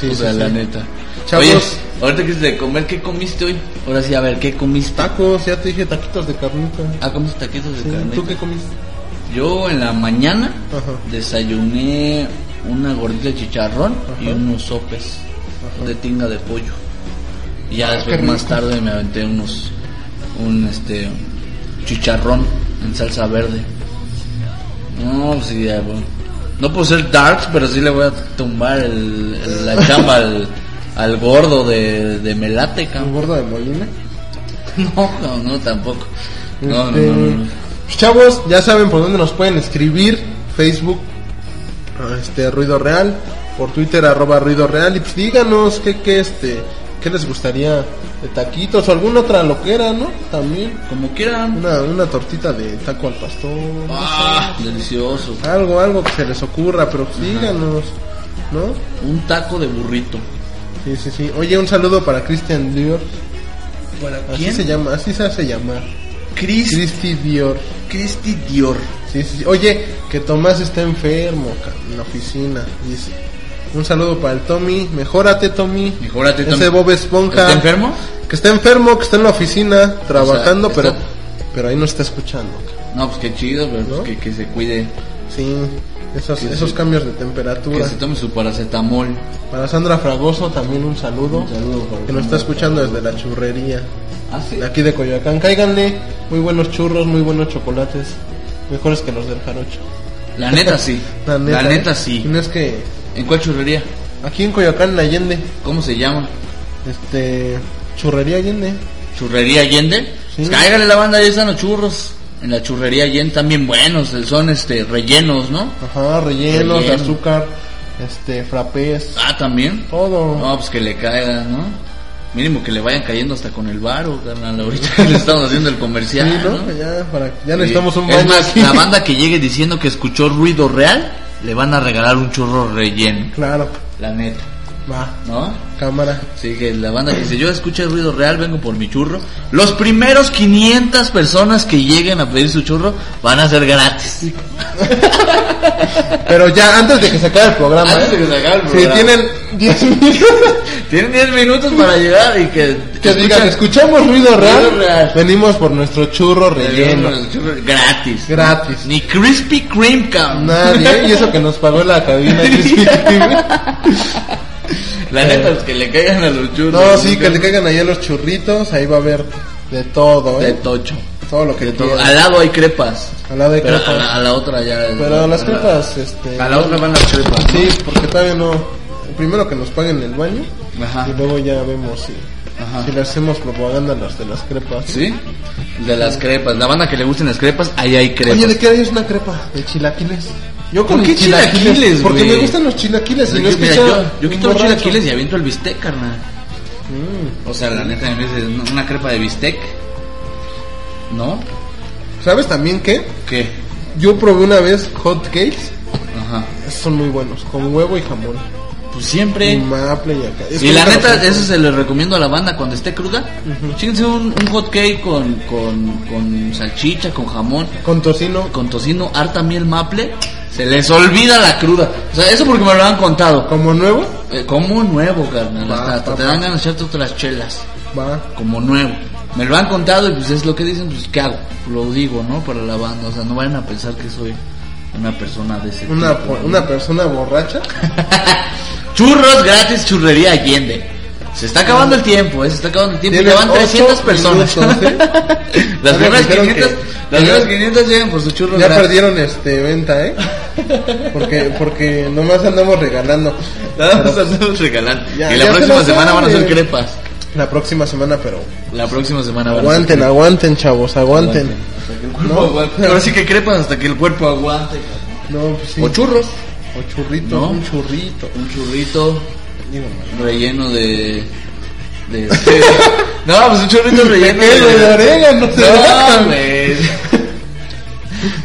Sí, o sea, sí, la sí. neta. Chavos. Oye, ahorita que es de comer, ¿qué comiste hoy? Ahora sí, a ver, ¿qué comiste? Tacos, ya te dije taquitos de carnita. Ah, comiste taquitos de Sí, carne. ¿Tú qué comiste? Yo en la mañana Ajá. desayuné una gordita de chicharrón y unos sopes de tinga de pollo. Y ya después Ah, qué más tarde me aventé unos un este chicharrón en salsa verde. No, pues sí, ya, bueno. No puedo ser darks, pero sí le voy a tumbar el, el- la chamba al, al gordo de, de Melate, ¿Un cabrón. gordo de Molina? No, no, no, tampoco. No, no, Este, no, no, no. pues, Chavos, ya saben por dónde nos pueden escribir. Facebook, este Ruido Real, por Twitter arroba Ruido Real y pues díganos qué, qué este qué les gustaría de taquitos o alguna otra loquera, ¿no? También Como quieran. una, una tortita de taco al pastor, no Ah, delicioso. algo, algo que se les ocurra, pero pues díganos, ¿no? Un taco de burrito. Sí, sí, sí. Oye, un saludo para Christian Dior. ¿Para Así se llama, así se hace llamar. Chris, Christy Dior. Christy Dior. Sí, sí, sí. Oye, que Tomás está enfermo en la oficina, dice. Un saludo para el Tommy. Mejórate, Tommy. Mejórate, Ese Tommy. Bob Esponja. ¿Está enfermo? Que está enfermo, que está en la oficina trabajando, está- pero pero ahí no está escuchando. No, pues qué chido, pero pues que, que se cuide. Sí, esos, Sí, esos sí. cambios de Que temperatura. se tome su paracetamol. Para Sandra Fragoso también un saludo. Un saludo para Que nos está escuchando desde la churrería. Ah, sí. De aquí de Coyoacán. Cáiganle. Muy buenos churros, muy buenos chocolates. Mejores que los del jarocho. La neta sí. La neta, ¿eh? sí. Y no es que ¿En cuál churrería? aquí en Coyoacán, en Allende, ¿Cómo se llama? este, churrería Allende. ¿Churrería Allende? Sí. Pues cáigale la banda, ahí están los churros. En la churrería Allende también buenos, son este rellenos, ¿no? Ajá, rellenos, Relleno. azúcar, este, frappés, Ah, también. todo. No, pues que le caigan, ¿no? Mínimo que le vayan cayendo hasta con el varo, carnal. Ahorita que le estamos haciendo el comercial, sí, ¿no? ¿no? Ya, para, ya necesitamos un Es más, la banda que llegue diciendo que escuchó ruido real, le van a regalar un churro relleno. Claro, La neta, va, ¿no? cámara. Así que la banda que dice, yo escuché ruido real, vengo por mi churro. Los primeros 500 personas que lleguen a pedir su churro van a ser gratis. Pero ya, antes de que se acabe el programa, Antes de ¿eh? que se acabe el tienen 10 minutos, Tienen 10 minutos para llegar y que... que digan, escuchamos ruido real, Ruido real. venimos por nuestro churro relleno. Churro Gratis. Gratis. Ni Krispy Kreme, cabrón. Nadie, ¿eh? y eso que nos pagó la cabina Krispy Kreme. La neta es que le caigan a los churros. No, sí, que le caigan ahí a los churritos, ahí va a haber de todo, De ¿eh? tocho. Todo lo que De todo. Al lado hay crepas. Al lado hay Pero crepas. a la, a la otra ya. Pero las a la- crepas, este... A la otra van las crepas. Sí, porque todavía no... Primero que nos paguen el baño Ajá. y luego ya vemos si, Ajá. si le hacemos propaganda a las de las crepas. ¿Sí? De las crepas. La banda que le gusten las crepas, ahí hay crepas. Oye, ¿de qué es una crepa? ¿De chilaquiles? Yo ¿Por qué chilaquiles, Porque me gustan los chilaquiles y no es que Mira, yo, yo quito los chilaquiles y aviento el bistec, carnal. Mm. O sea, la neta, en vez de una- crepa de bistec. ¿No? ¿Sabes también qué? ¿Qué? Yo probé una vez hot cakes. Ajá. Son muy buenos, con huevo y jamón. Pues siempre. maple y acá. Es Y la neta, eso se le recomiendo a la banda cuando esté cruda. Chíquense un, un hot cake con, con, con salchicha, con jamón, Con tocino. con tocino, harta miel maple. Se les olvida la cruda. O sea, eso porque me lo han contado. Como nuevo, Eh, como nuevo, carnal. Va, Hasta, te dan ganas de echarte otras chelas. va. Como nuevo. Me lo han contado y pues es lo que dicen, pues ¿qué hago? Lo digo, ¿no? Para la banda. O sea, no vayan a pensar que soy una persona de ese Una, tipo. una persona borracha. Churros gratis, churrería Allende. Se está acabando el tiempo, ¿eh? se está acabando el tiempo. Tienes Ya van 300 ocho personas. minutos, ¿eh? las primeras dijeron 500, que- las primeras 500 llegan por su churro Ya gratis. perdieron este venta, ¿eh? Porque, porque nomás andamos regalando. Nada más andamos regalando. Ya- y la se próxima semana van a ser saben. crepas. La próxima semana, pero La próxima semana van a aguanten, aguanten, chavos, aguanten. Hasta que el cuerpo No. aguante. Ahora sí que crepas hasta que el cuerpo aguante. No, pues sí. O churros. O churritos, ¿No? un churrito. Un churrito relleno de. de no, pues un churrito relleno de. de orégano, no, no.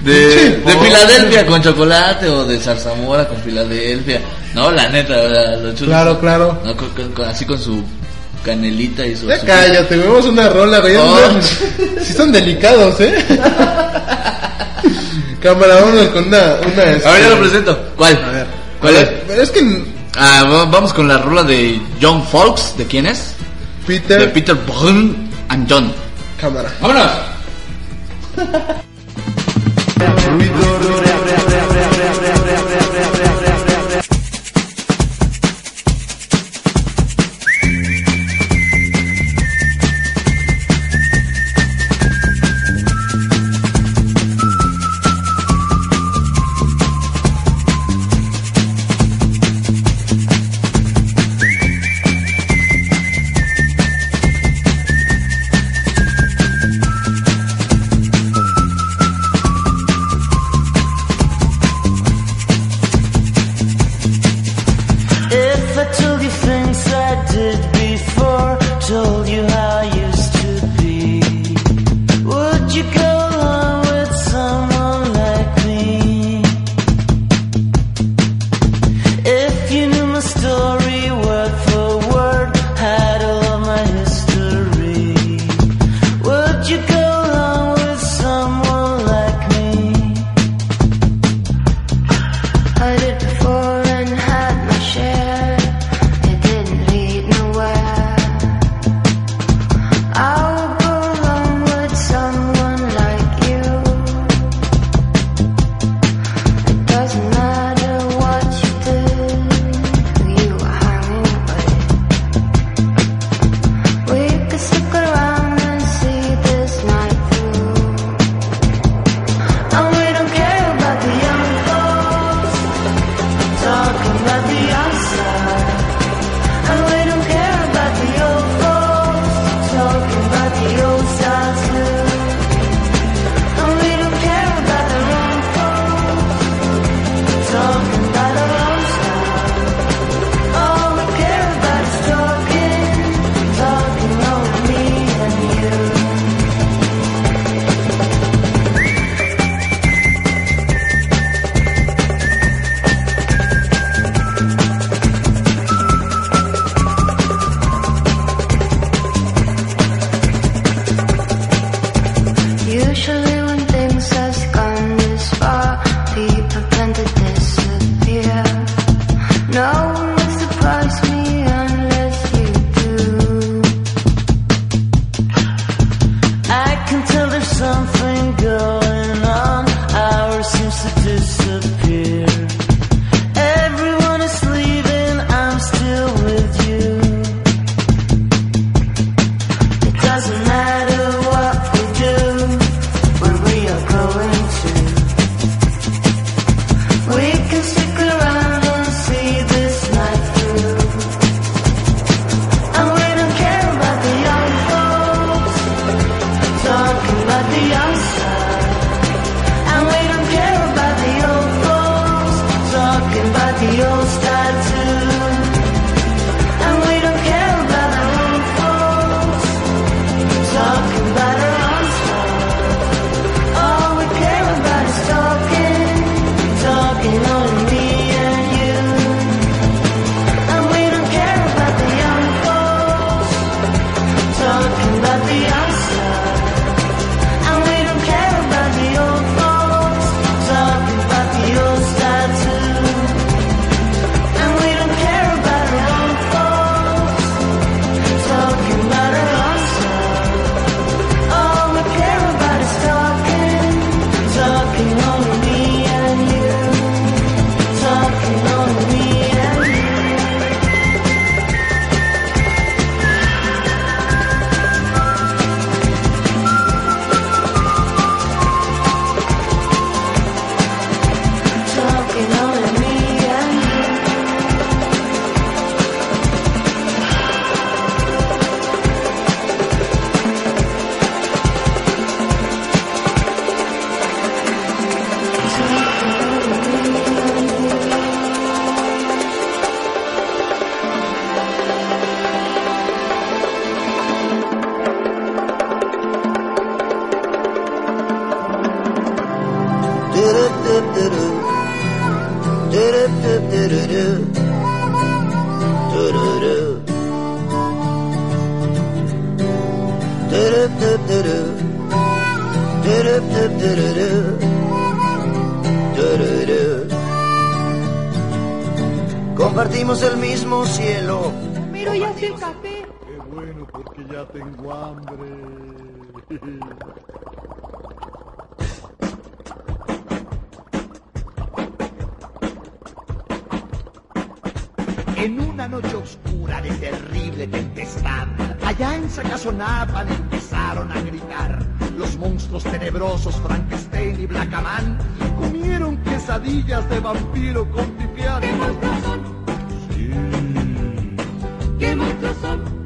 De, de Filadelfia con chocolate o de zarzamora con Filadelfia. No, la neta, los churros. Claro, claro. No, con, con, así con su canelita y su. Ya su... cállate, vemos una rola, güey. Oh. Si sí son delicados, ¿eh? Cámara, vámonos con una. una Ahora ya este, lo presento. ¿Cuál? A ver. ¿Cuál es? Que. Ah, vamos con la rola de John Fox. ¿De quién es? Peter. De Peter Brun and John. Cámara. ¡Vámonos! ya tengo hambre. En una noche oscura de terrible tempestad, allá en Sacazonapan empezaron a gritar. Los monstruos tenebrosos Frankenstein y Blackaman comieron quesadillas de vampiro con pipián. ¿Qué monstruos son? ¿Qué monstruos son?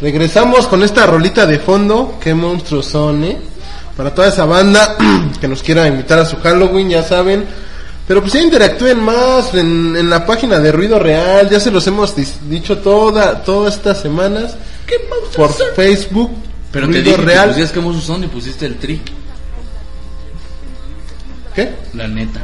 Regresamos con esta rolita de fondo. Qué monstruos son, ¿eh? Para toda esa banda que nos quiera invitar a su Halloween, ya saben. Pero pues ya interactúen más en, en la página de Ruido Real. Ya se los hemos dis- dicho toda, todas estas semanas. Por Facebook. Pero te Ruido dije que Real. pusieras que monstruos son y pusiste el tri. ¿Qué? La neta.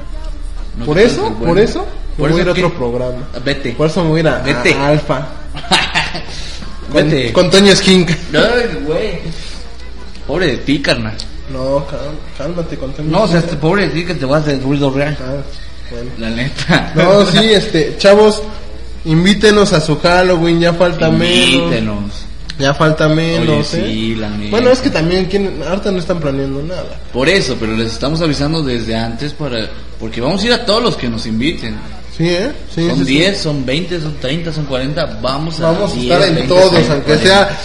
No ¿Por te eso? ¿Por eso? Por Me voy a eso ir a ¿qué? otro programa. Vete. Por eso me voy a ir a, Vete. a Alfa. Con, Vete. con Toño Skink. Ay, güey. Pobre de ti, carnal. No, cálmate con Toño No, o sea, este pobre de ti que te vas de ruido real. Ah, bueno. La neta. No, sí, este, chavos, invítenos a su Halloween, ya falta menos. Invítenos. Ya falta menos, Oye, ¿eh? sí, la. Bueno, es que también, ¿quién? ahorita no están planeando nada. Por eso, pero les estamos avisando desde antes para... Porque vamos a ir a todos los que nos inviten. Sí, ¿eh? Sí, son sí, sí. 10, son 20, son 30, son 40. Vamos a, Vamos a 10, estar en 20, todos, 30, aunque 40. sea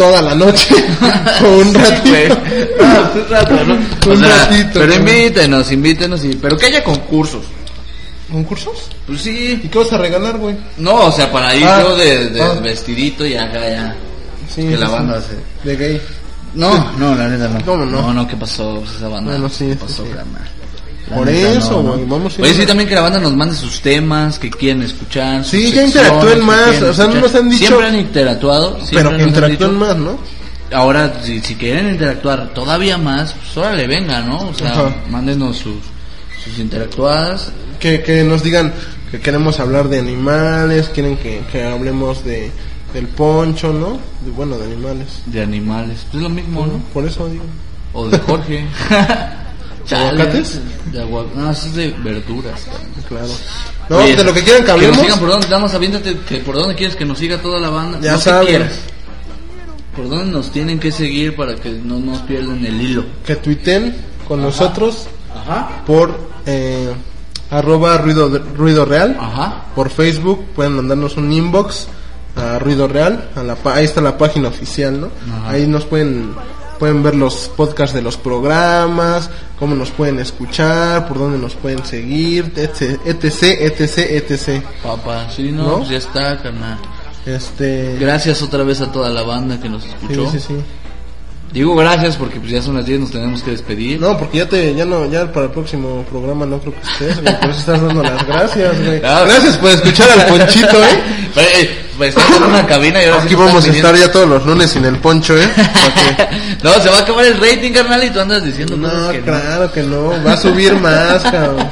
toda la noche o un Sí, ratito. güey. Ah, un rato, ¿no? O Un sea, ratito, Pero güey. invítenos, invítenos. Y, pero que haya concursos. ¿Concursos? Pues sí. ¿Y qué vas a regalar, güey? No, o sea, para ir Ah, yo de, de ah. vestidito y acá ya. Sí, que sí, la sí. banda se... De gay. No, no, la neta no. ¿Cómo no? No, no, ¿qué pasó? Pues esa banda. Bueno, sí, ¿Qué sí, pasó, sí. carnal? Por eso, no, no. güey, vamos a ir Oye, a- sí, también que la banda nos mande sus temas que quieren escuchar. sus Sí, ya secciones interactúen que más, o sea, no nos han dicho- Siempre han interactuado. siempre Pero que interactúen más, ¿no? Ahora, si, si quieren interactuar todavía más, pues órale, venga, ¿no? O sea, Ajá. mándenos sus, sus interactuadas. Que, que nos digan que queremos hablar de animales, quieren que, que hablemos de del poncho, ¿no? De- bueno, de animales. De animales. Pues es lo mismo, ¿no? Por eso digo. O de Jorge. ¿Aguacates? De agua... No, eso es de verduras. Claro. No, Oye, de lo que quieran que hablemos. nos sigan por dónde, nada más aviéntate que por dónde quieres que nos siga toda la banda. Ya Lo que saben. quieras. Por dónde nos tienen que seguir para que no nos pierdan el hilo. que tuiten con nosotros Ajá. por eh, arroba ruido, ruido real. Ajá. Por Facebook pueden mandarnos un inbox a Ruido Real. A la, pa- ahí está la página oficial, ¿no? Ajá. Ahí nos pueden pueden ver los podcasts de los programas, cómo nos pueden escuchar, por dónde nos pueden seguir, etc, etc, etc, etc. Papá, sí, no, ¿No? pues ya está, carnal. Este, Gracias otra vez a toda la banda que nos sí, escuchó. sí, sí. Digo gracias porque pues ya son las 10, nos tenemos que despedir. No, porque ya te, ya no, ya para el próximo programa no creo que estés, güey, por eso estás dando las gracias, güey. Ah, Gracias por escuchar al Ponchito, eh. En una cabina y ahora sí Aquí vamos a estar ya todos los lunes sin el Poncho, eh. No, se va a acabar el rating, carnal, y tú andas diciendo No, que no. claro que no, va a subir más, cabrón.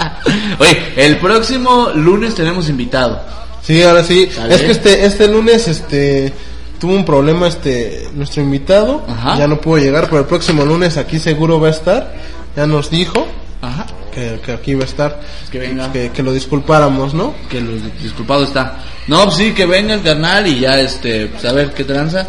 Oye, el próximo lunes tenemos invitado. Sí, ahora sí. Es que este, este lunes, este, tuvo un problema, este, nuestro invitado. Ajá. Ya no pudo llegar, pero el próximo lunes aquí seguro va a estar. Ya nos dijo Ajá. que, que aquí va a estar. Que venga. Que, que lo disculpáramos, ¿no? Que los disculpado está. No, pues sí, que venga el carnal y ya, este, pues a ver qué tranza.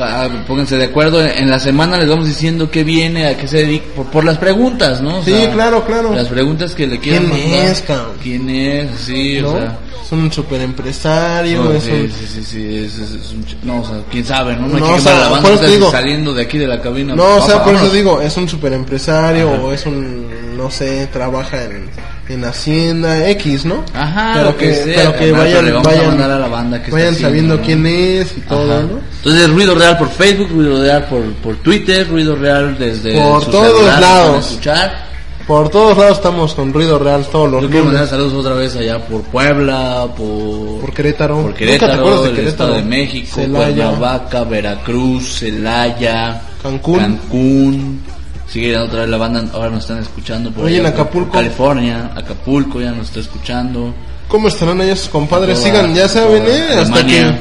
Va, pónganse de acuerdo. En la semana les vamos diciendo qué viene, a qué se dedica, por, por las preguntas, ¿no? O Sí, sea, claro, claro. Las preguntas que le quieran ¿Quién mandar. es, cabrón? ¿Quién es? Sí, ¿No? o sea. es un super empresario, No, es sí, un... sí, sí, sí, es, es- es un no, o sea, quién sabe, ¿no? No hay No, que o sea, a la banda, por eso digo- saliendo de aquí de la cabina. No, o sea, Papá, por eso vámonos. digo, es un super empresario o es un, no sé, trabaja en, en Hacienda X, ¿no? Ajá, pero lo que, que, sea, pero que vayan, pero le vamos a vayan, mandar a la banda que está vayan haciendo, sabiendo ¿no? quién es y todo, Ajá. ¿no? Entonces, ruido real por Facebook, ruido real por, por Twitter, ruido real desde Por todos celular, lados. escuchar. Por todos lados estamos con ruido real todos los Yo quiero mandar saludos otra vez allá por Puebla, por, Por Querétaro. por ¿Nunca te Querétaro, de Querétaro? Estado de México, Celaya. Cuernavaca, Veracruz, Celaya, Cancún. Cancún. Sigue otra vez la banda, ahora nos están escuchando por Oye, allá en por Acapulco. California, Acapulco ya nos está escuchando. ¿Cómo estarán allá sus compadres? Toda- Sigan, ya saben, toda ¿eh? Hasta que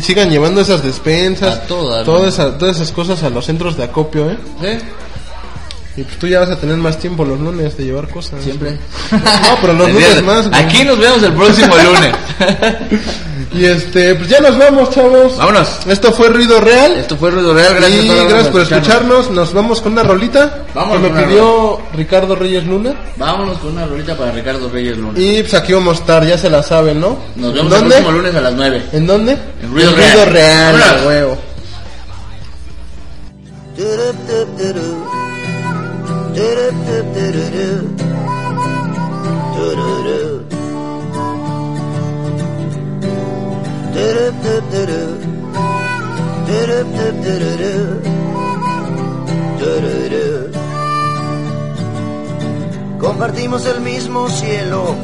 sigan llevando esas despensas, A todas, esas, todas esas cosas a los centros de acopio, ¿eh? ¿Sí? Y pues tú ya vas a tener más tiempo los lunes de llevar cosas. Siempre. No, pero los Es lunes más, güey. Aquí nos vemos el próximo lunes. Y este, pues ya nos vamos, chavos. Vámonos. Esto fue Ruido Real. Esto fue Ruido Real, gracias, y todos gracias por escucharnos. escucharnos. Nos vamos con una rolita Vamos que me pidió Ricardo Reyes Luna. Vámonos con una rolita para Ricardo Reyes Lunes. Y pues aquí vamos a estar, ya se la saben, ¿no? Nos ¿En vemos el próximo lunes a las 9. ¿En dónde? En Ruido En Real. Real, Vámonos. a huevo. Compartimos el mismo cielo,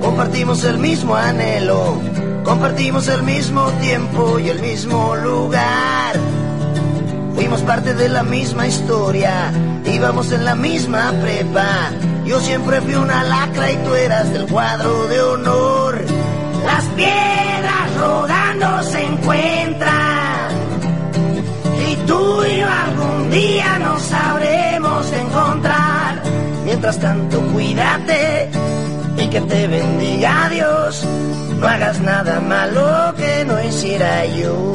compartimos el mismo anhelo, compartimos el mismo tiempo y el mismo lugar. Fuimos parte de la misma historia, íbamos en la misma prepa. Yo siempre fui una lacra y tú eras del cuadro de honor. Las piedras rodando se encuentran y tú y yo algún día nos sabremos encontrar. Mientras tanto, cuídate y que te bendiga Dios. No hagas nada malo que no hiciera yo.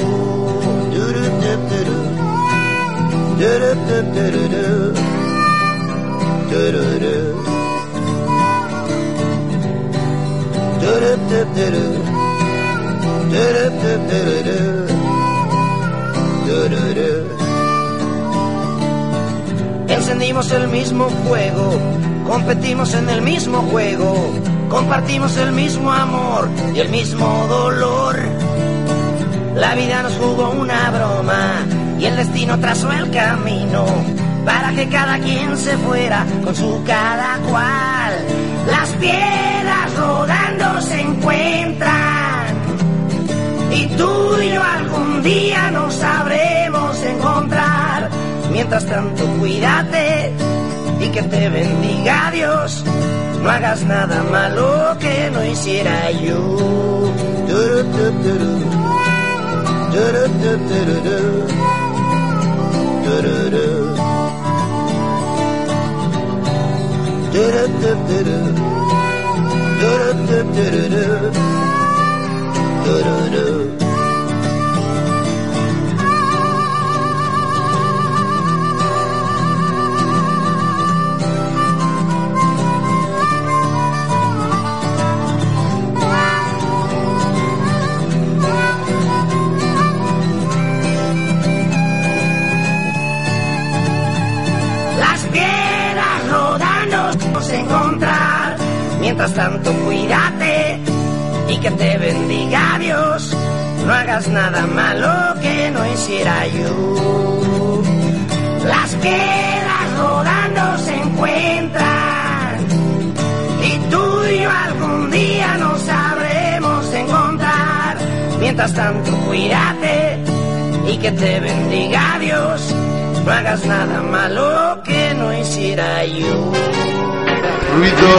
Encendimos el mismo fuego, competimos en el mismo juego, compartimos el mismo amor y el mismo dolor. La vida nos jugó una broma y el destino trazó el camino para que cada quien se fuera con su cada cual. Las piedras rodando se encuentran y tú y yo algún día nos sabremos encontrar. Mientras tanto, cuídate y que te bendiga Dios. No hagas nada malo que no hiciera yo. dürürü dürürü Mientras tanto, cuídate y que te bendiga Dios. No hagas nada malo que no hiciera yo. Las piedras rodando se encuentran. Y tú y yo algún día nos sabremos encontrar. Mientras tanto, cuídate y que te bendiga Dios. No hagas nada malo que no hiciera yo. ruido.